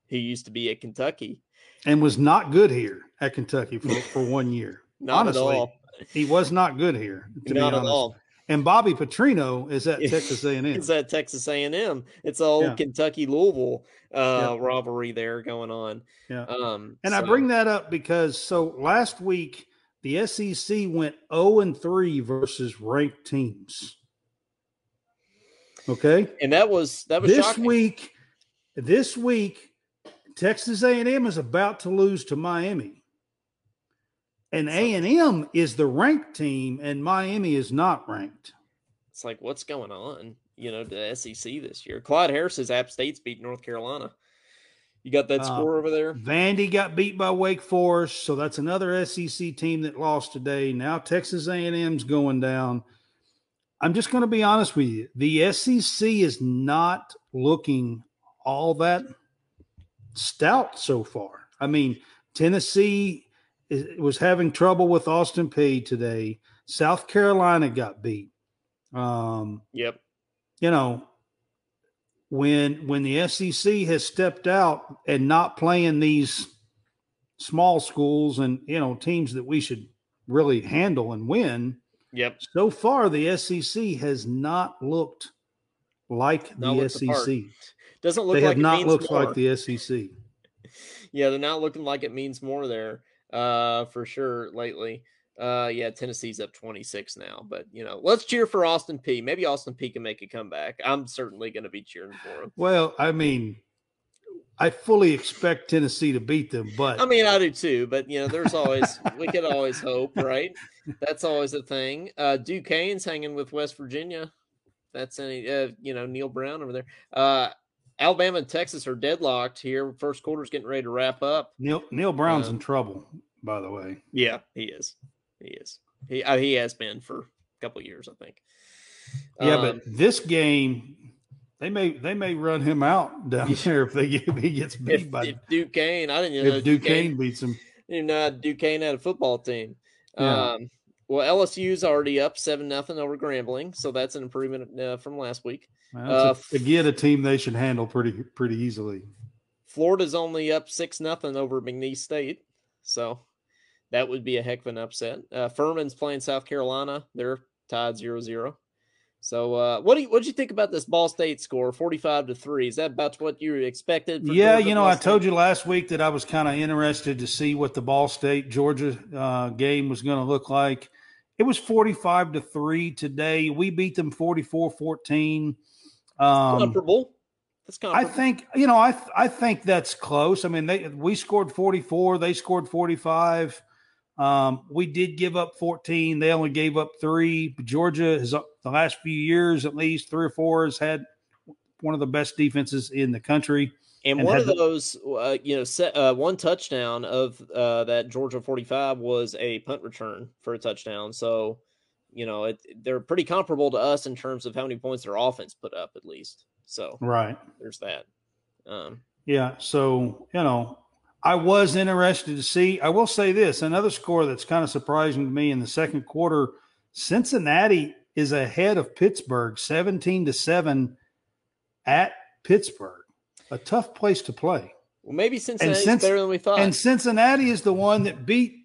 Speaker 1: who used to be at Kentucky,
Speaker 3: and was not good here at Kentucky for, for one year.
Speaker 1: not Honestly,
Speaker 3: he was not good here. To not be honest. at all. And Bobby Petrino is at Texas A&M.
Speaker 1: Is at Texas A&M. It's all yeah. Kentucky Louisville uh, yeah. rivalry there going on.
Speaker 3: Yeah. Um, and so. I bring that up because so last week the SEC went 0 and 3 versus ranked teams. Okay,
Speaker 1: and that was that was
Speaker 3: this
Speaker 1: shocking.
Speaker 3: week. This week, Texas A&M is about to lose to Miami, and A&M is the ranked team, and Miami is not ranked.
Speaker 1: It's like what's going on? You know, the SEC this year. Clyde Harris says App State's beat North Carolina. You got that uh, score uh, over there?
Speaker 3: Vandy got beat by Wake Forest, so that's another SEC team that lost today. Now Texas A&M's going down. I'm just going to be honest with you. The SEC is not looking all that stout so far. I mean, Tennessee is, was having trouble with Austin Peay today. South Carolina got beat. Um,
Speaker 1: yep.
Speaker 3: You know, when when the SEC has stepped out and not playing these small schools and you know teams that we should really handle and win.
Speaker 1: Yep.
Speaker 3: So far, the SEC has not looked like not the SEC. The
Speaker 1: Doesn't look.
Speaker 3: They
Speaker 1: like
Speaker 3: have not looked more. like the SEC.
Speaker 1: yeah, they're not looking like it means more there, uh, for sure lately. Uh, yeah, Tennessee's up 26 now, but you know, let's cheer for Austin Peay. Maybe Austin Peay can make a comeback. I'm certainly going to be cheering for him.
Speaker 3: Well, I mean, I fully expect Tennessee to beat them, but
Speaker 1: I mean, I do too. But you know, there's always we can always hope, right? That's always a thing. Uh, Duquesne's hanging with West Virginia. That's any, uh, you know, Neal Brown over there. Uh, Alabama and Texas are deadlocked here. First quarter's getting ready to wrap up.
Speaker 3: Neil Neal Brown's in trouble, by the way.
Speaker 1: Yeah, he is. He is. He uh, he has been for a couple years, I think.
Speaker 3: Yeah, um, but this game, they may they may run him out down there if they if he gets beat
Speaker 1: if,
Speaker 3: by
Speaker 1: if Duquesne. I didn't
Speaker 3: if know Duquesne, Duquesne beats him.
Speaker 1: didn't know Duquesne had a football team. Yeah. Um, well, LSU's already up seven nothing over Grambling, so that's an improvement uh, from last week.
Speaker 3: Well, uh, again, a team they should handle pretty pretty easily.
Speaker 1: Florida's only up six nothing over McNeese State, so that would be a heck of an upset. Uh, Furman's playing South Carolina. They're tied 0 0. So, uh, what do you what do you think about this Ball State score, forty five to three? Is that about what you expected?
Speaker 3: yeah, Georgia, you know, Ball I State? told you last week that I was kind of interested to see what the Ball State Georgia uh, game was going to look like. It was forty five to three today. We beat them 44-14.
Speaker 1: Um, comfortable. That's of
Speaker 3: I think you know I I think that's close. I mean, they we scored 44, they scored 45. Um, we did give up 14. They only gave up three. Georgia has the last few years, at least three or four, has had one of the best defenses in the country.
Speaker 1: And,
Speaker 3: and
Speaker 1: one of those, uh, you know, set, uh, one touchdown of uh, that Georgia 45 was a punt return for a touchdown. So, you know, it, they're pretty comparable to us in terms of how many points their offense put up, at least. So
Speaker 3: Right.
Speaker 1: there's that. Um,
Speaker 3: Yeah. So, you know, I was interested to see. I will say this another score that's kind of surprising to me in the second quarter Cincinnati is ahead of Pittsburgh 17 to 7 at Pittsburgh. A tough place to play.
Speaker 1: well, maybe Cincinnati's
Speaker 3: since-
Speaker 1: better than we thought.
Speaker 3: And Cincinnati is the one that beat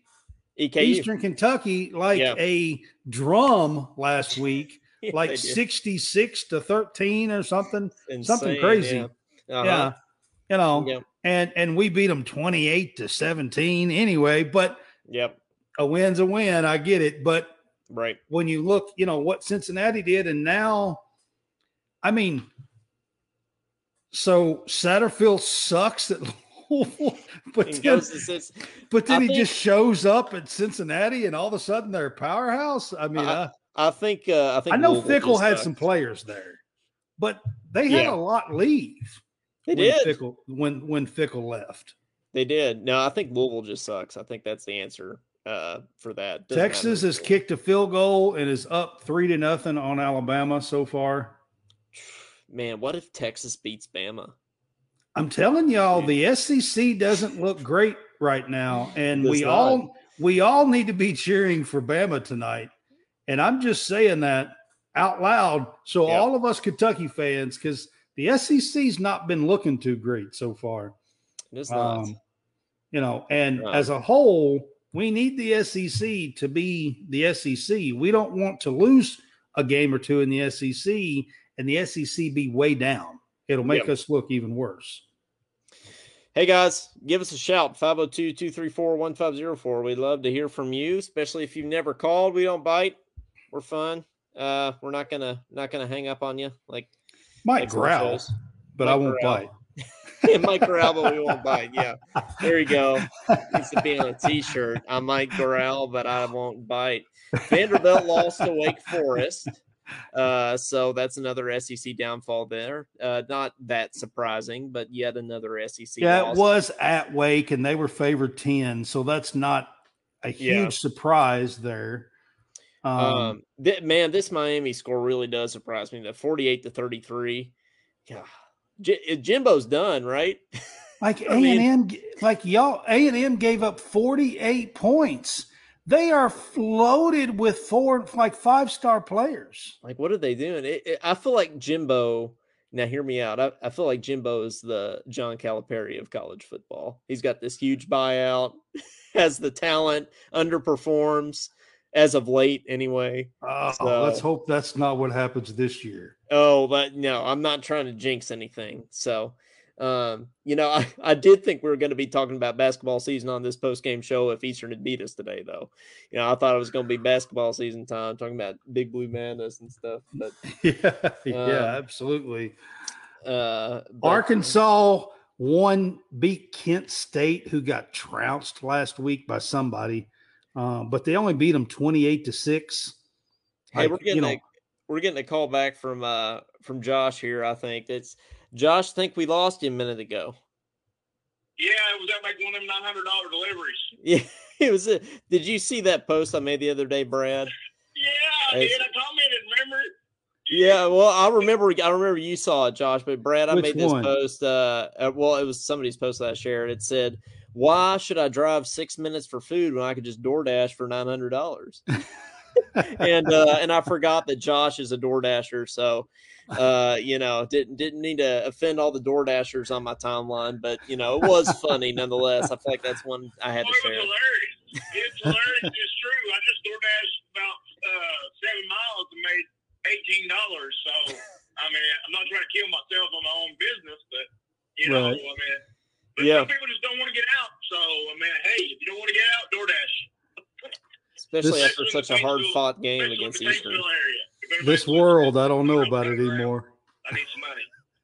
Speaker 1: EKU.
Speaker 3: Eastern Kentucky like
Speaker 1: Yeah.
Speaker 3: a drum last week,
Speaker 1: Yeah,
Speaker 3: like 66 to 13 or something. something crazy.
Speaker 1: Yeah. Uh-huh.
Speaker 3: Yeah. You know, and and we beat them 28 to 17 anyway, but
Speaker 1: Yep.
Speaker 3: a win's a win. I get it, but
Speaker 1: Right.
Speaker 3: when you look, you know what Cincinnati did, and now, I mean, so Satterfield sucks at Louisville, but then, but then
Speaker 1: I
Speaker 3: he
Speaker 1: think-
Speaker 3: just shows up at Cincinnati, and all of a sudden they're a powerhouse. I mean,
Speaker 1: I-
Speaker 3: I,
Speaker 1: I think. Uh, I think.
Speaker 3: I know
Speaker 1: Louisville Fickell
Speaker 3: had
Speaker 1: sucks.
Speaker 3: some players there, but they had
Speaker 1: Yeah.
Speaker 3: a lot leave.
Speaker 1: They
Speaker 3: when
Speaker 1: did.
Speaker 3: Fickell when when Fickell left.
Speaker 1: They did. No, I think Louisville just sucks. I think that's the answer uh, for that. Doesn't
Speaker 3: Texas has kicked a field goal and is up three to nothing on Alabama so far.
Speaker 1: Man, what if Texas beats Bama?
Speaker 3: I'm telling y'all, the SEC doesn't look great right now, and
Speaker 1: Does
Speaker 3: we
Speaker 1: not.
Speaker 3: all we all need to be cheering for Bama tonight. And I'm just saying that out loud, so
Speaker 1: Yeah.
Speaker 3: all of us Kentucky fans, because the SEC's not been looking too great so far.
Speaker 1: It is not.
Speaker 3: Um, you know, and
Speaker 1: No.
Speaker 3: as a whole, we need the SEC to be the SEC. We don't want to lose a game or two in the SEC and the SEC be way down. It'll make
Speaker 1: Yep.
Speaker 3: us look even worse.
Speaker 1: Hey guys, give us a shout 502 234 1504. We'd love to hear from you, especially if you've never called. We don't bite. We're fun. Uh, we're not gonna not gonna hang up on you like
Speaker 3: Might
Speaker 1: like
Speaker 3: growl, but I won't
Speaker 1: growl.
Speaker 3: bite.
Speaker 1: it might growl, but we won't bite. Yeah, there you go. Needs to be on a T-shirt. I might growl, but I won't bite. Vanderbilt lost to Wake Forest, uh, so that's another SEC downfall there. Uh, not that surprising, but yet another SEC.
Speaker 3: Yeah,
Speaker 1: loss.
Speaker 3: it was at Wake, and they were favored 10. So that's not a huge
Speaker 1: Yeah.
Speaker 3: surprise there. Um,
Speaker 1: Um, th- man, this Miami score really does surprise me. The forty-eight to thirty-tee. Yeah, J- Jimbo's done, right?
Speaker 3: like A and M, like y'all, A and M gave up 48 points. They are loaded with four, like five star players.
Speaker 1: Like, what are they doing? It, it- I feel like Jimbo. Now, hear me out. I, I feel like Jimbo is the John Calipari of college football. He's got this huge buyout, has the talent, underperforms as of late, anyway.
Speaker 3: Oh,
Speaker 1: So-
Speaker 3: let's hope that's not what happens this year.
Speaker 1: Oh, but no, I'm not trying to jinx anything. So, um, you know, I, I did think we were going to be talking about basketball season on this post game show if Eastern had beat us today, though. You know, I thought it was going to be basketball season time, talking about Big Blue Madness and stuff. But,
Speaker 3: yeah, yeah,
Speaker 1: Um,
Speaker 3: absolutely.
Speaker 1: uh, but-
Speaker 3: Arkansas won, beat Kent State, who got trounced last week by somebody, uh, but they only beat them 28 to 6.
Speaker 1: Hey,
Speaker 3: Like,
Speaker 1: we're getting
Speaker 3: you know,
Speaker 1: a we're getting a call back from uh from Josh here. I think it's Josh. Think we lost you a minute ago.
Speaker 6: Yeah, it was that like one of them nine hundred dollar deliveries.
Speaker 1: Yeah, it was. A, did you see that post I made the other day, Brad?
Speaker 6: Yeah, I did. I commented. Remember? it?
Speaker 1: Yeah, well, I remember. I remember you saw it, Josh. But Brad, I
Speaker 3: Which
Speaker 1: made this
Speaker 3: one?
Speaker 1: post. Uh, uh, well, it was somebody's post that I shared. It said, "Why should I drive six minutes for food when I could just DoorDash for nine hundred dollars?" and uh, and I forgot that Josh is a DoorDasher, so uh, you know, didn't didn't need to offend all the DoorDashers on my timeline, but you know, it was funny nonetheless. I feel like that's one I had to share.
Speaker 6: hilarious. It's hilarious. it's true. I just DoorDashed about uh, seven miles and made eighteen dollars. So I mean, I'm not trying to kill myself on my own business, but you know,
Speaker 3: Right.
Speaker 6: I mean, but
Speaker 1: Yeah.
Speaker 6: some people just don't want to get out. So I mean, hey, if you don't want to get out, DoorDash.
Speaker 1: Especially
Speaker 3: This-
Speaker 1: after such a hard fought game against Eastern.
Speaker 6: Area.
Speaker 3: This world, I don't know about it anymore.
Speaker 6: I need some money.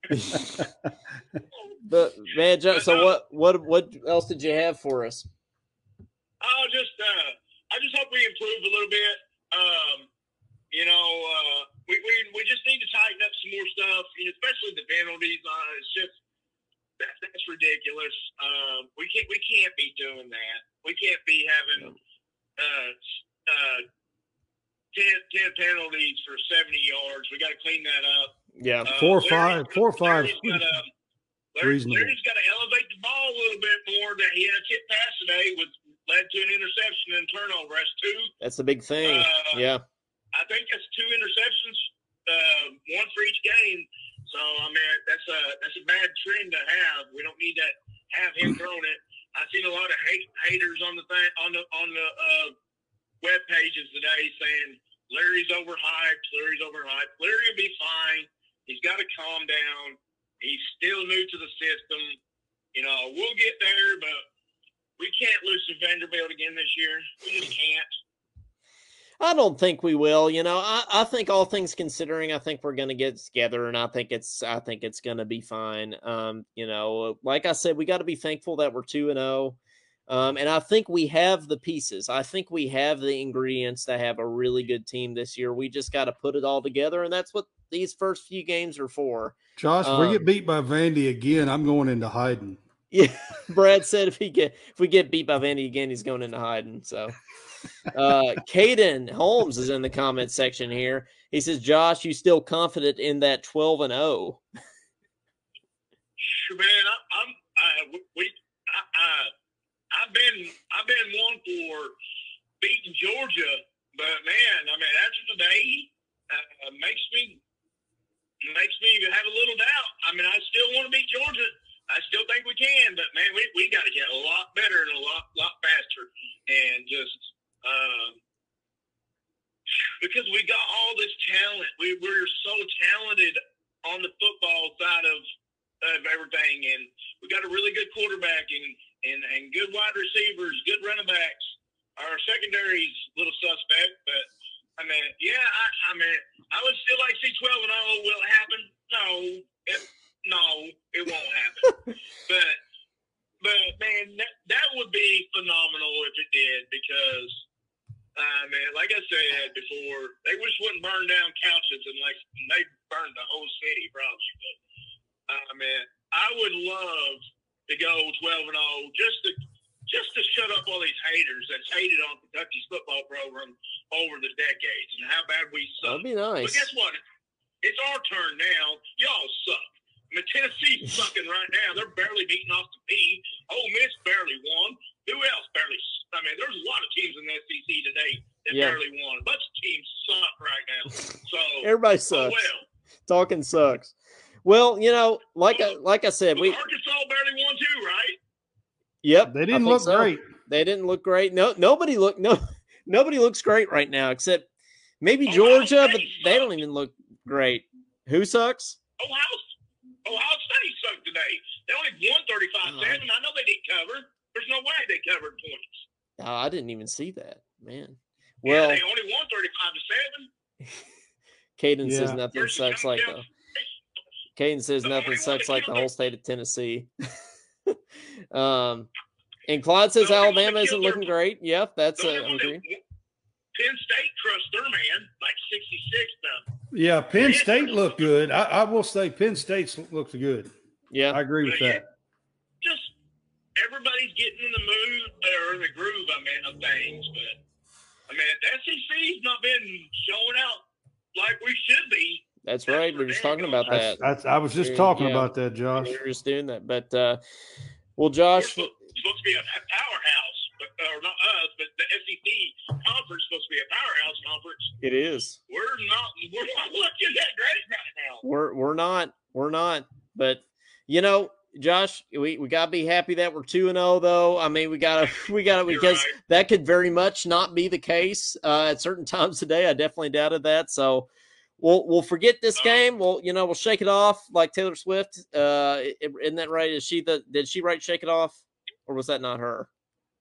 Speaker 1: but man, John, so what what what else did you have for us?
Speaker 6: Oh, just uh, I just hope we improve a little bit. Um, you know, uh, we, we we just need to tighten up some more stuff, especially the penalties. Uh, it's just that, that's ridiculous. Uh, we can't we can't be doing that. We can't be having uh, uh, 10, 10 penalties for seventy yards. We got to clean that up.
Speaker 1: Yeah,
Speaker 3: uh, four or five, four or five.
Speaker 6: Leary's, Leary's got to elevate the ball a little bit more. That he had a tip pass today, which led to an interception and turnover. That's two.
Speaker 1: That's the big thing. Uh, yeah.
Speaker 6: I think that's two interceptions, uh, one for each game. So I mean, that's a that's a bad trend to have. We don't need to have him throwing it. I've seen a lot of hate, haters on the thing on the on the uh, web pages today saying Leary's overhyped. Leary's overhyped. Larry will be fine. He's got to calm down. He's still new to the system. You know, we'll get there, but we can't lose to Vanderbilt again this year. We just can't.
Speaker 1: I don't think we will. You know, I, I think all things considering, I think we're going to get together, and I think it's I think it's going to be fine. Um, you know, like I said, we got to be thankful that we're two and zero, oh. um, and I think we have the pieces. I think we have the ingredients to have a really good team this year. We just got to put it all together, and that's what these first few games are for.
Speaker 3: Josh, um, we get beat by Vandy again. I'm going into hiding.
Speaker 1: Yeah, Brad said if he get if we get beat by Vandy again, he's going into hiding. So. Uh, Caden Holmes is in the comment section here. He says, "Josh, you still confident in that twelve and 0?
Speaker 6: Sure, man. I, I'm. I, we. I, I, I've been. I've been one for beating Georgia, but man, I mean, after today, uh, makes me makes me even have a little doubt. I mean, I still want to beat Georgia. I still think we can, but man, we, we got to get a lot better and a lot lot faster, and just um, because we got all this talent. We, we're so talented on the football side of, of everything. And we got a really good quarterback and, and, and good wide receivers, good running backs. Our secondary's a little suspect, but I mean, yeah, I, I mean, I would still like to see 12 and 0. Will it happen? No, it, no, it won't happen. but, but man, that, that would be phenomenal if it did because uh, man, like I said before, they just wouldn't burn down couches and like they burned the whole city probably. But uh, man, I would love to go twelve and zero oh just to just to shut up all these haters that's hated on Kentucky's football program over the decades and how bad we suck.
Speaker 1: That'd be nice.
Speaker 6: But guess what? It's our turn now. Y'all suck. I mean, Tennessee's sucking right now. They're barely beating off the P. Ole Miss barely won. Who else barely? I mean, there's a lot of teams in the SEC today that yeah. barely won. A bunch of teams suck right now. So
Speaker 1: everybody oh, sucks. Oh well. Talking sucks. Well, you know, like well, I, like I said, we
Speaker 6: Arkansas barely won too, right?
Speaker 1: Yep,
Speaker 3: they didn't look so. great.
Speaker 1: They didn't look great. No, nobody look no, nobody looks great right now except maybe Georgia, but they don't even look great. Who sucks?
Speaker 6: Ohio, Ohio State sucked today. They only won 35 7. I know they didn't cover. There's no way they covered points.
Speaker 1: Oh, I didn't even see that, man. Well,
Speaker 6: yeah, they only won 35 to 7.
Speaker 1: Caden yeah. says nothing Where's sucks like the. Caden says nothing sucks like the whole state of Tennessee. um, and Claude says Alabama isn't looking their, great. Yep, that's uh, agree.
Speaker 6: Penn State crushed their man like 66 though.
Speaker 3: Yeah, Penn State looked good. I, I, will say Penn State looked good.
Speaker 1: Yeah,
Speaker 3: I agree with that Just
Speaker 6: everybody's getting in the mood or in the groove, I mean, of things. But I mean, the SEC's not been showing out like we should be.
Speaker 1: That's, That's right. We are just talking about that.
Speaker 3: That's, I was just talking yeah, about that, Josh.
Speaker 1: We were just doing that. But uh, well, Josh,
Speaker 6: supposed, supposed to be a powerhouse, but or not us, but the SEC conference supposed to be a powerhouse conference.
Speaker 1: It is.
Speaker 6: We're not. We're not looking that great right now.
Speaker 1: We're we're not. We're not. But you know, Josh, we, we gotta be happy that we're two and zero. Oh, though, I mean, we gotta we gotta because right. that could very much not be the case uh, at certain times today. I definitely doubted that. So we'll we'll forget this game. We'll you know we'll shake it off like Taylor Swift. Uh, isn't that right? Is she the did she write "Shake It Off" or was that not her?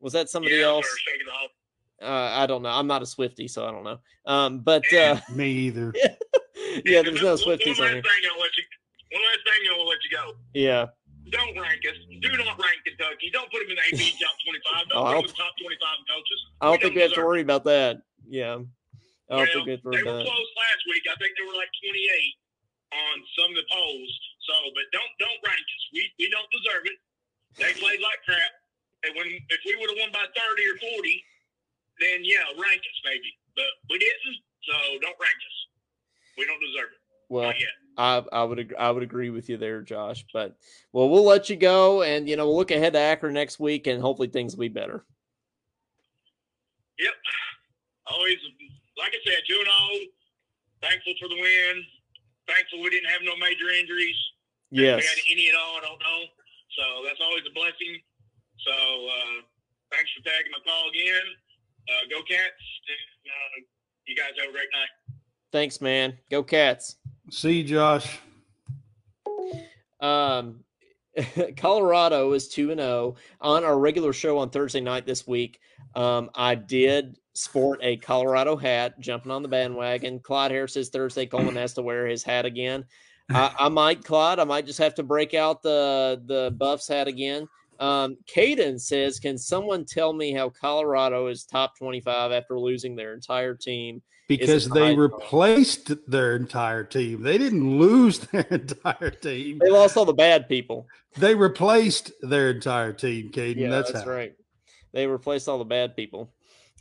Speaker 1: Was that somebody
Speaker 6: yeah,
Speaker 1: else? Uh, I don't know. I'm not a Swiftie, so I don't know. Um, but uh,
Speaker 3: me either.
Speaker 1: yeah, there's no Swifties on here.
Speaker 6: Thing I'll let you, one last thing I'll
Speaker 1: Yeah.
Speaker 6: Don't rank us. Do not rank Kentucky. Don't put them in the AP top 25. Don't
Speaker 1: Oh,
Speaker 6: put them in the top 25 coaches.
Speaker 1: I don't think we have to worry about that. Yeah. I don't
Speaker 6: Well,
Speaker 1: think we have to worry
Speaker 6: they were
Speaker 1: about
Speaker 6: close last week. I think they were like 28 on some of the polls. So, but don't don't rank us. We we don't deserve it. They played like crap. And when if we would have won by 30 or 40, then yeah, rank us maybe. But we didn't. So don't rank us. We don't deserve it.
Speaker 1: Well,
Speaker 6: Not yet.
Speaker 1: I, I would I would agree with you there, Josh. But well, we'll let you go, and you know we'll look ahead to Akron next week, and hopefully things will be better.
Speaker 6: Yep. Always, like I said, 2 0. Thankful for the win. Thankful we didn't have no major injuries. If
Speaker 1: Yes.
Speaker 6: we had any at all, I don't know. So that's always a blessing. So uh, thanks for tagging my call again. Uh, go Cats. And, uh, you guys have a great night.
Speaker 1: Thanks, man. Go Cats.
Speaker 3: See Josh.
Speaker 1: Um, Colorado is two and zero on our regular show on Thursday night this week. Um, I did sport a Colorado hat, jumping on the bandwagon. Clyde Harris says Thursday Coleman has to wear his hat again. I, I might, Clyde. I might just have to break out the the Buffs hat again. Um, Caden says, "Can someone tell me how Colorado is top twenty five after losing their entire team?"
Speaker 3: Because they replaced their entire team. They didn't lose their entire team.
Speaker 1: They lost all the bad people.
Speaker 3: They replaced their entire team, Caden.
Speaker 1: Yeah,
Speaker 3: that's,
Speaker 1: that's, right. They replaced all the bad people.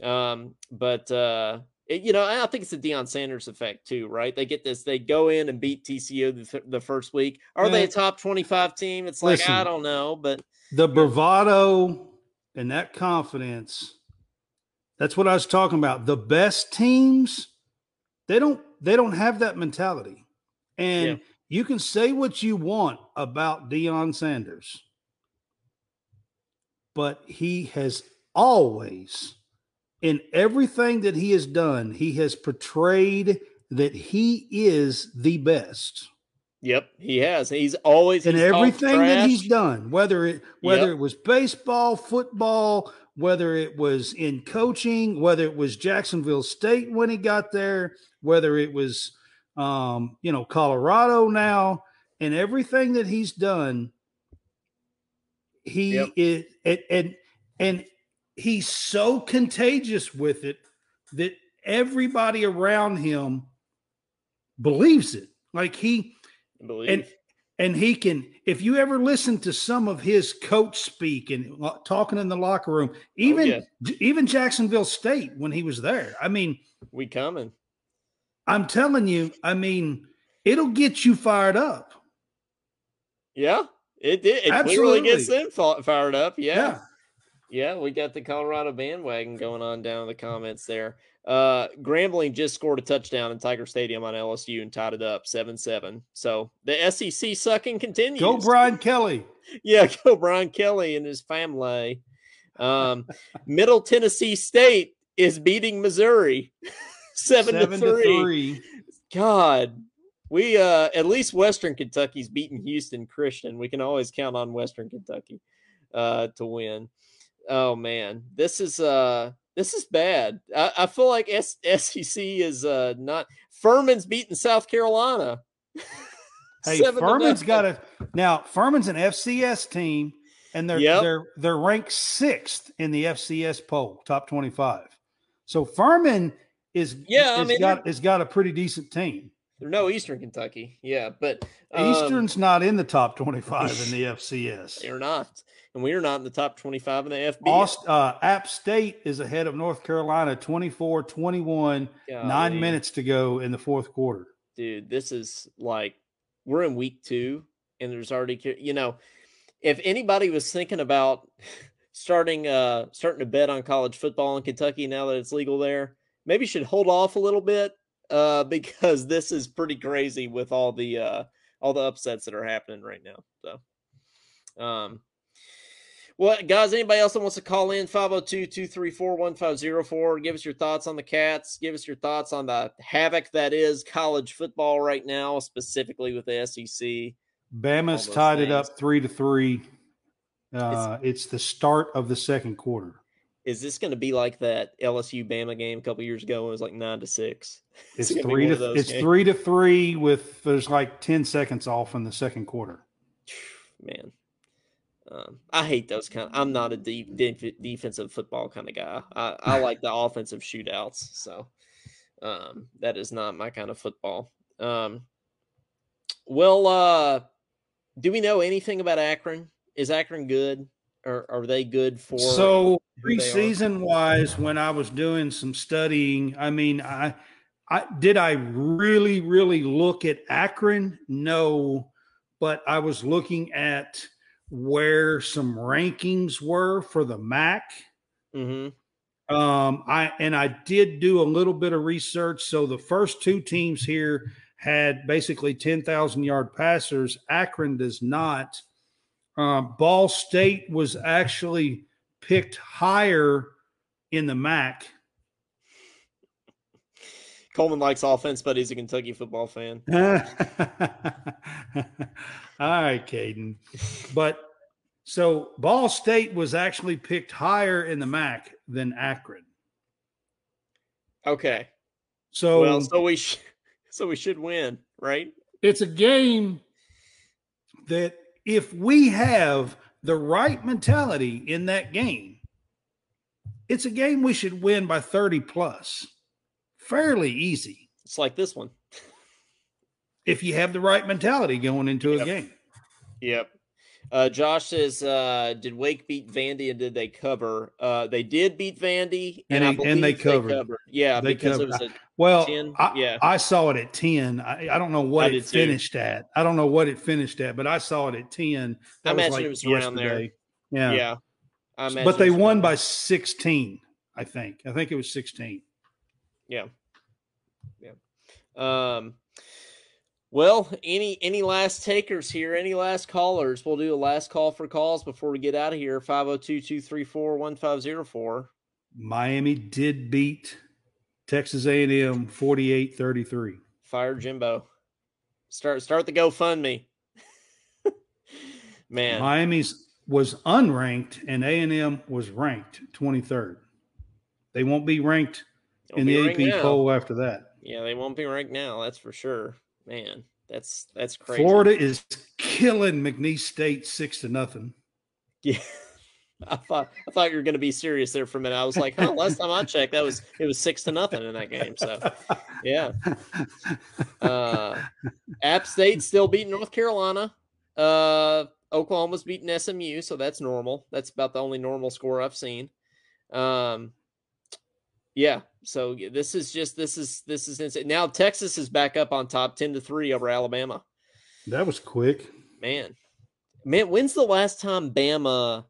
Speaker 1: Um, but uh, it- you know, I think it's the Deion Sanders effect too, right? They get this, they go in and beat TCU the, the first week. Are they a top twenty-five team? It's like I don't know, but
Speaker 3: The bravado and that confidence. That's what I was talking about. The best teams, they don't they don't have that mentality. And
Speaker 1: Yeah.
Speaker 3: you can say what you want about Deion Sanders, but he has always, in everything that he has done, he has portrayed that he is the best
Speaker 1: yep, he has. He's always
Speaker 3: in
Speaker 1: he's
Speaker 3: everything that he's done, whether it whether
Speaker 1: Yep.
Speaker 3: it was baseball, football, whether it was in coaching, whether it was Jacksonville State when he got there, whether it was um, you know Colorado now, and everything that he's done, he
Speaker 1: Yep.
Speaker 3: is and, and and he's so contagious with it that everybody around him believes it. Like he
Speaker 1: I believe.
Speaker 3: and and he can if you ever listen to some of his coach speak and talking in the locker room oh, even
Speaker 1: yeah.
Speaker 3: Even jacksonville state when he was there i mean
Speaker 1: we coming.
Speaker 3: i'm telling you i mean it'll get you fired up
Speaker 1: Yeah, it did. It clearly gets them fired up.
Speaker 3: yeah,
Speaker 1: yeah. Yeah, we got the Colorado bandwagon going on down in the comments there. Uh Grambling just scored a touchdown in Tiger Stadium on LSU and tied it up 7-7. So the SEC sucking continues.
Speaker 3: go brian kelly
Speaker 1: Yeah, go Brian Kelly and his family. Um Middle Tennessee State is beating Missouri 7, to 3. God, we uh at least Western Kentucky's beating Houston Christian. We can always count on Western Kentucky uh to win. Oh man, this is uh this is bad. I, I feel like S- SEC is uh not Furman's beating South Carolina.
Speaker 3: hey furman's got a now furman's an fcs team and they're
Speaker 1: Yep.
Speaker 3: they're they're ranked sixth in the fcs poll top 25 so furman is
Speaker 1: Yeah, I
Speaker 3: has
Speaker 1: mean,
Speaker 3: got has got a pretty decent team
Speaker 1: no Eastern Kentucky. Yeah, but um,
Speaker 3: Eastern's not in the top 25 in the FCS.
Speaker 1: they're not. And we're not in the top 25 in the FB.
Speaker 3: Aust, uh, App State is ahead of North Carolina 24 21, nine minutes to go in the fourth quarter.
Speaker 1: dude this is like we're in week two and there's already you know if anybody was thinking about starting uh starting to bet on college football in kentucky now that it's legal there maybe you should hold off a little bit uh because this is pretty crazy with all the uh all the upsets that are happening right now so um well, guys, anybody else that wants to call in 502 234 1504, give us your thoughts on the Cats. Give us your thoughts on the havoc that is college football right now, specifically with the SEC.
Speaker 3: Bama's tied it up three to three. Uh, it's the start of the second quarter.
Speaker 1: Is this going to be like that LSU Bama game a couple years ago? It was like nine to six.
Speaker 3: It's
Speaker 1: gonna
Speaker 3: three to it's
Speaker 1: games.
Speaker 3: three to three with there's like ten seconds off in the second quarter.
Speaker 1: man. Um, I hate those kind. Of, I'm not a deep de- defensive football kind of guy. I, I like the offensive shootouts. So um, that is not my kind of football. Um, well, uh, do we know anything about Akron? Is Akron good? Or are they good for?
Speaker 3: So preseason wise, when I was doing some studying, I mean, I, I did I really, really look at Akron? No, but I was looking at where some rankings were for the MAC.
Speaker 1: Mm-hmm.
Speaker 3: Um, I and I did do a little bit of research. So the first two teams here had basically ten thousand yard passers. Akron does not. Um, Ball State was actually picked higher in the MAC.
Speaker 1: Coleman likes offense, but he's a Kentucky football fan.
Speaker 3: All right, Caden. But so Ball State was actually picked higher in the MAC than Akron.
Speaker 1: Okay.
Speaker 3: So
Speaker 1: well, so we sh- so we should win, right?
Speaker 3: It's a game that if we have the right mentality in that game, it's a game we should win by 30 plus. Fairly easy.
Speaker 1: It's like this one
Speaker 3: if you have the right mentality going into
Speaker 1: yep.
Speaker 3: a game.
Speaker 1: Yep. Uh, Josh says, uh, "Did Wake beat Vandy and did they cover? Uh, they did beat Vandy,
Speaker 3: and,
Speaker 1: and,
Speaker 3: they, and they, covered.
Speaker 1: they covered. Yeah,
Speaker 3: they
Speaker 1: because
Speaker 3: covered.
Speaker 1: it was a
Speaker 3: well.
Speaker 1: 10,
Speaker 3: I,
Speaker 1: yeah,
Speaker 3: I saw it at ten. I, I don't know what it finished too. at. I don't know what it finished at, but I saw it at ten.
Speaker 1: That I imagine like it was yesterday. around there.
Speaker 3: Yeah,
Speaker 1: yeah.
Speaker 3: but they won by sixteen. I think. I think it was sixteen.
Speaker 1: Yeah. Yeah. Um. Well, any any last takers here? Any last callers? We'll do a last call for calls before we get out of here. 502-234-1504.
Speaker 3: Miami did beat Texas A&M 48-33.
Speaker 1: Fire Jimbo. Start start the GoFundMe. Man.
Speaker 3: Miami's was unranked and A&M was ranked 23rd. They won't be ranked The AP poll after that.
Speaker 1: Yeah, they won't be right now, that's for sure man, that's that's crazy.
Speaker 3: Florida is killing McNeese State six to nothing.
Speaker 1: Yeah. I thought I thought you were going to be serious there for a minute. I was like, "Huh." Last time I checked, that was it was six to nothing in that game. So, yeah. Uh, App State still beating North Carolina. Uh, Oklahoma's beating SMU, so that's normal. That's about the only normal score I've seen. Um, yeah. So this is just this is this is insane. Now Texas is back up on top, ten to three over Alabama.
Speaker 3: That was quick,
Speaker 1: man. Man, when's the last time Bama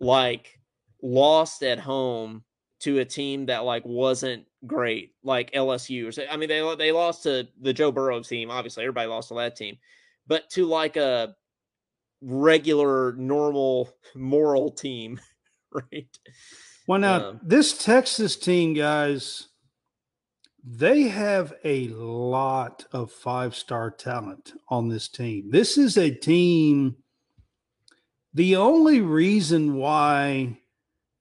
Speaker 1: like lost at home to a team that like wasn't great, like LSU? Or I mean, they they lost to the Joe Burrow team. Obviously, everybody lost to that team, but to like a regular, normal, moral team, right?
Speaker 3: Well, now um, this Texas team, guys, they have a lot of five star talent on this team. This is a team. The only reason why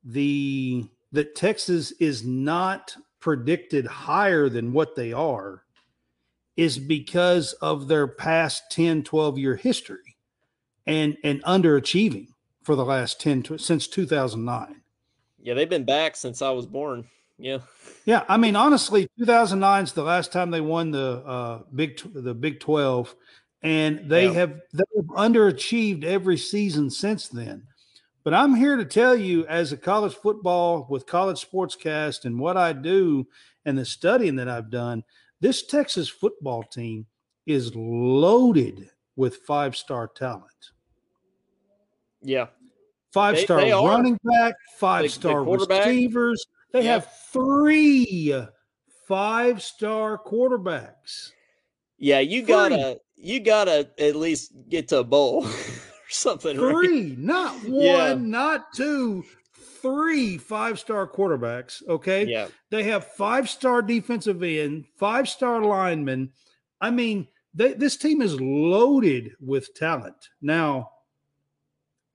Speaker 3: the that Texas is not predicted higher than what they are is because of their past 10 12 year history and and underachieving for the last 10 since 2009
Speaker 1: yeah, they've been back since I was born. Yeah.
Speaker 3: Yeah, I mean honestly, 2009 is the last time they won the uh, Big the Big 12 and they yeah. have they've underachieved every season since then. But I'm here to tell you as a college football with college sportscast and what I do and the studying that I've done, this Texas football team is loaded with five-star talent.
Speaker 1: Yeah,
Speaker 3: five star running back, five star receivers. They have three five star quarterbacks.
Speaker 1: Yeah, you three. gotta you gotta at least get to a bowl or something.
Speaker 3: Three,
Speaker 1: right?
Speaker 3: not one, yeah. not two, three five star quarterbacks. Okay.
Speaker 1: Yeah.
Speaker 3: They have five star defensive end, five star linemen. I mean, they, this team is loaded with talent. Now,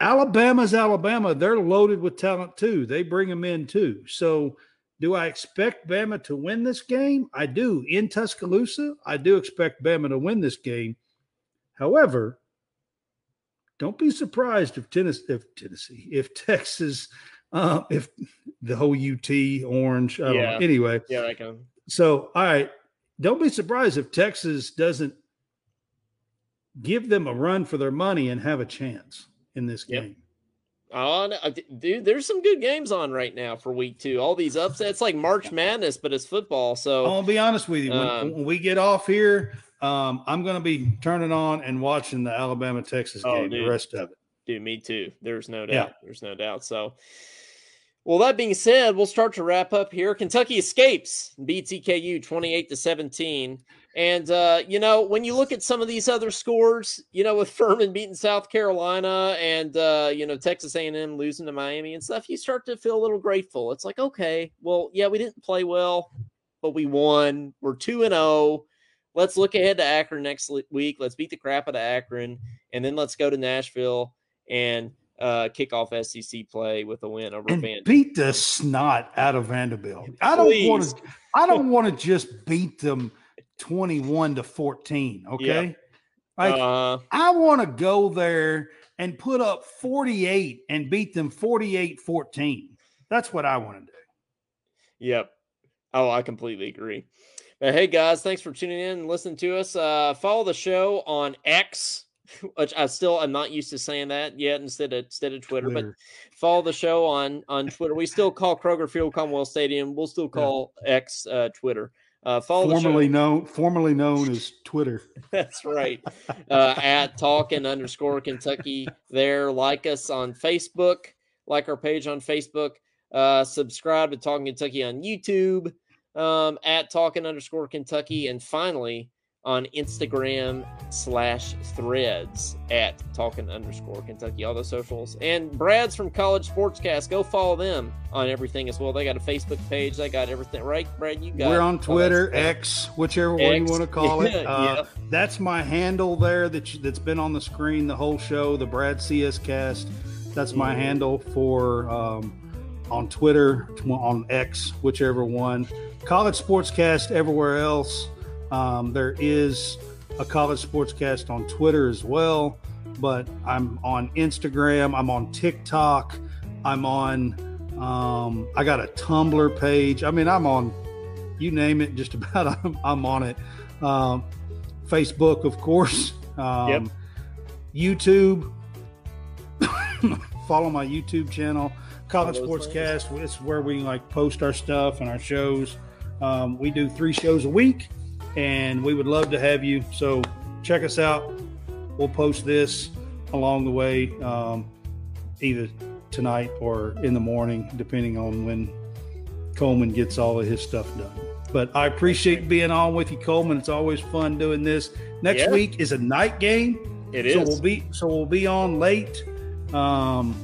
Speaker 3: Alabama's Alabama. They're loaded with talent too. They bring them in too. So, do I expect Bama to win this game? I do. In Tuscaloosa, I do expect Bama to win this game. However, don't be surprised if Tennessee, if Tennessee, if Texas, uh, if the whole UT Orange, I
Speaker 1: Yeah.
Speaker 3: know. Anyway,
Speaker 1: Yeah, I can.
Speaker 3: so all right, don't be surprised if Texas doesn't give them a run for their money and have a chance in this
Speaker 1: Yep.
Speaker 3: game.
Speaker 1: Oh, no, dude, there's some good games on right now for week two. All these upsets, like March Madness, but it's football. So
Speaker 3: I'll be honest with you. When,
Speaker 1: Um,
Speaker 3: when we get off here, um, I'm going to be turning on and watching the Alabama Texas
Speaker 1: Oh,
Speaker 3: game.
Speaker 1: dude.
Speaker 3: The rest of it.
Speaker 1: Dude, me too. There's no doubt.
Speaker 3: Yeah.
Speaker 1: There's no doubt. So, well, that being said, we'll start to wrap up here. Kentucky escapes, beat EKU 28 to 17. And, uh, you know, when you look at some of these other scores, you know, with Furman beating South Carolina and, uh, you know, Texas A&M losing to Miami and stuff, you start to feel a little grateful. It's like, okay, well, yeah, we didn't play well, but we won. We're 2 and 0. Let's look ahead to Akron next week. Let's beat the crap out of Akron. And then let's go to Nashville and uh, kick off SEC play with a win over
Speaker 3: And
Speaker 1: Vanderbilt.
Speaker 3: beat the snot out of Vanderbilt. I don't want to. I don't want to just beat them 21 to 14. Okay, like
Speaker 1: uh,
Speaker 3: I want to go there and put up 48 and beat them 48 14. That's what I want to do.
Speaker 1: Yep. Oh, I completely agree. But hey, guys, thanks for tuning in and listening to us. Uh, follow the show on X, which I still am not used to saying that yet instead of instead of Twitter.
Speaker 3: Twitter.
Speaker 1: But follow the show on on Twitter. We still call Kroger Field Commonwealth Stadium. We'll still call X uh, Twitter. Uh, follow
Speaker 3: Formerly known, formerly known as Twitter.
Speaker 1: That's right. Uh, at talking underscore Kentucky. There, like us on Facebook, like our page on Facebook. Uh, subscribe to Talking Kentucky on YouTube. Um, at talking underscore Kentucky, and finally on Instagram slash Threads at talking underscore Kentucky. All the socials and Brad's from College Sportscast. Go follow them on everything as well. They got a Facebook page. They got everything right. Brad, you got.
Speaker 3: We're on Twitter. X, whichever one you want to call it. Uh,
Speaker 1: yeah.
Speaker 3: That's my handle there that you, that's been on the screen the whole show. The Brad CS Cast. That's my
Speaker 1: Mhm.
Speaker 3: handle for um, on Twitter, on X, whichever one. College Sportscast everywhere else. Um, there is a College Sportscast on Twitter as well, but I'm on Instagram. I'm on TikTok. I'm on. Um, I got a Tumblr page. I mean, I'm on. You name it, just about. I'm, I'm on it. Um, Facebook, of course. Um,
Speaker 1: Yep.
Speaker 3: YouTube. Follow my YouTube channel, College Sportscast. It's where we like post our stuff and our shows. Um, we do three shows a week, and we would love to have you. So check us out. We'll post this along the way, um, either tonight or in the morning, depending on when Coleman gets all of his stuff done. But I appreciate being on with you, Coleman. It's always fun doing this. Next
Speaker 1: Yeah.
Speaker 3: week is a night game.
Speaker 1: It
Speaker 3: so
Speaker 1: is.
Speaker 3: we'll be so we'll be on late, um,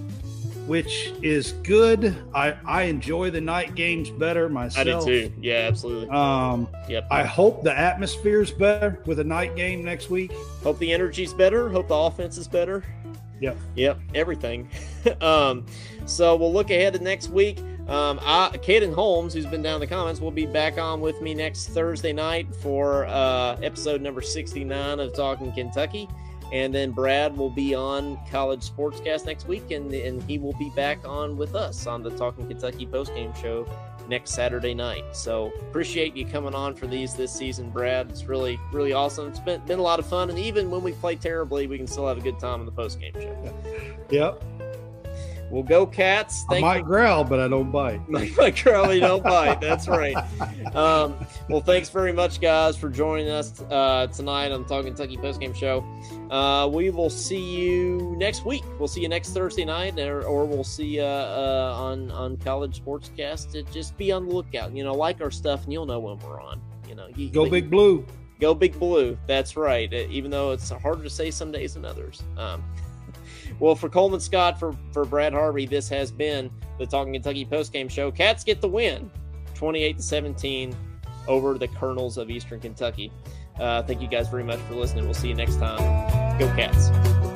Speaker 3: which is good. I I enjoy the night games better myself.
Speaker 1: I do too. Yeah, absolutely.
Speaker 3: Um,
Speaker 1: Yep.
Speaker 3: I hope the atmosphere's better with a night game next week.
Speaker 1: Hope the energy's better. Hope the offense is better.
Speaker 3: Yep.
Speaker 1: Yep. Everything. um, so we'll look ahead to next week. Um, I, Caden Holmes, who's been down in the comments, will be back on with me next Thursday night for uh, episode number 69 of Talking Kentucky. And then Brad will be on College Sportscast next week, and, and he will be back on with us on the Talking Kentucky postgame show next Saturday night. So appreciate you coming on for these this season, Brad. It's really, really awesome. It's been, been a lot of fun. And even when we play terribly, we can still have a good time in the postgame show.
Speaker 3: Yep.
Speaker 1: We'll go Cats. Thank I
Speaker 3: might growl, but I don't bite.
Speaker 1: Mike, growl, Crowley don't bite. That's right. Um, well, thanks very much, guys, for joining us uh, tonight on the Talking Kentucky postgame show. Uh, we will see you next week. We'll see you next Thursday night, or, or we'll see you uh, on on College Sportscast. Just be on the lookout. You know, like our stuff, and you'll know when we're on. You know, you,
Speaker 3: Go Big Blue.
Speaker 1: Go Big Blue. That's right. Uh, Even though it's harder to say some days than others. Um, well, for Coleman Scott, for for Brad Harvey, this has been the Talking Kentucky postgame show. Cats get the win, twenty-eight to seventeen, over the Colonels of Eastern Kentucky. Uh, thank you guys very much for listening. We'll see you next time. Go Cats.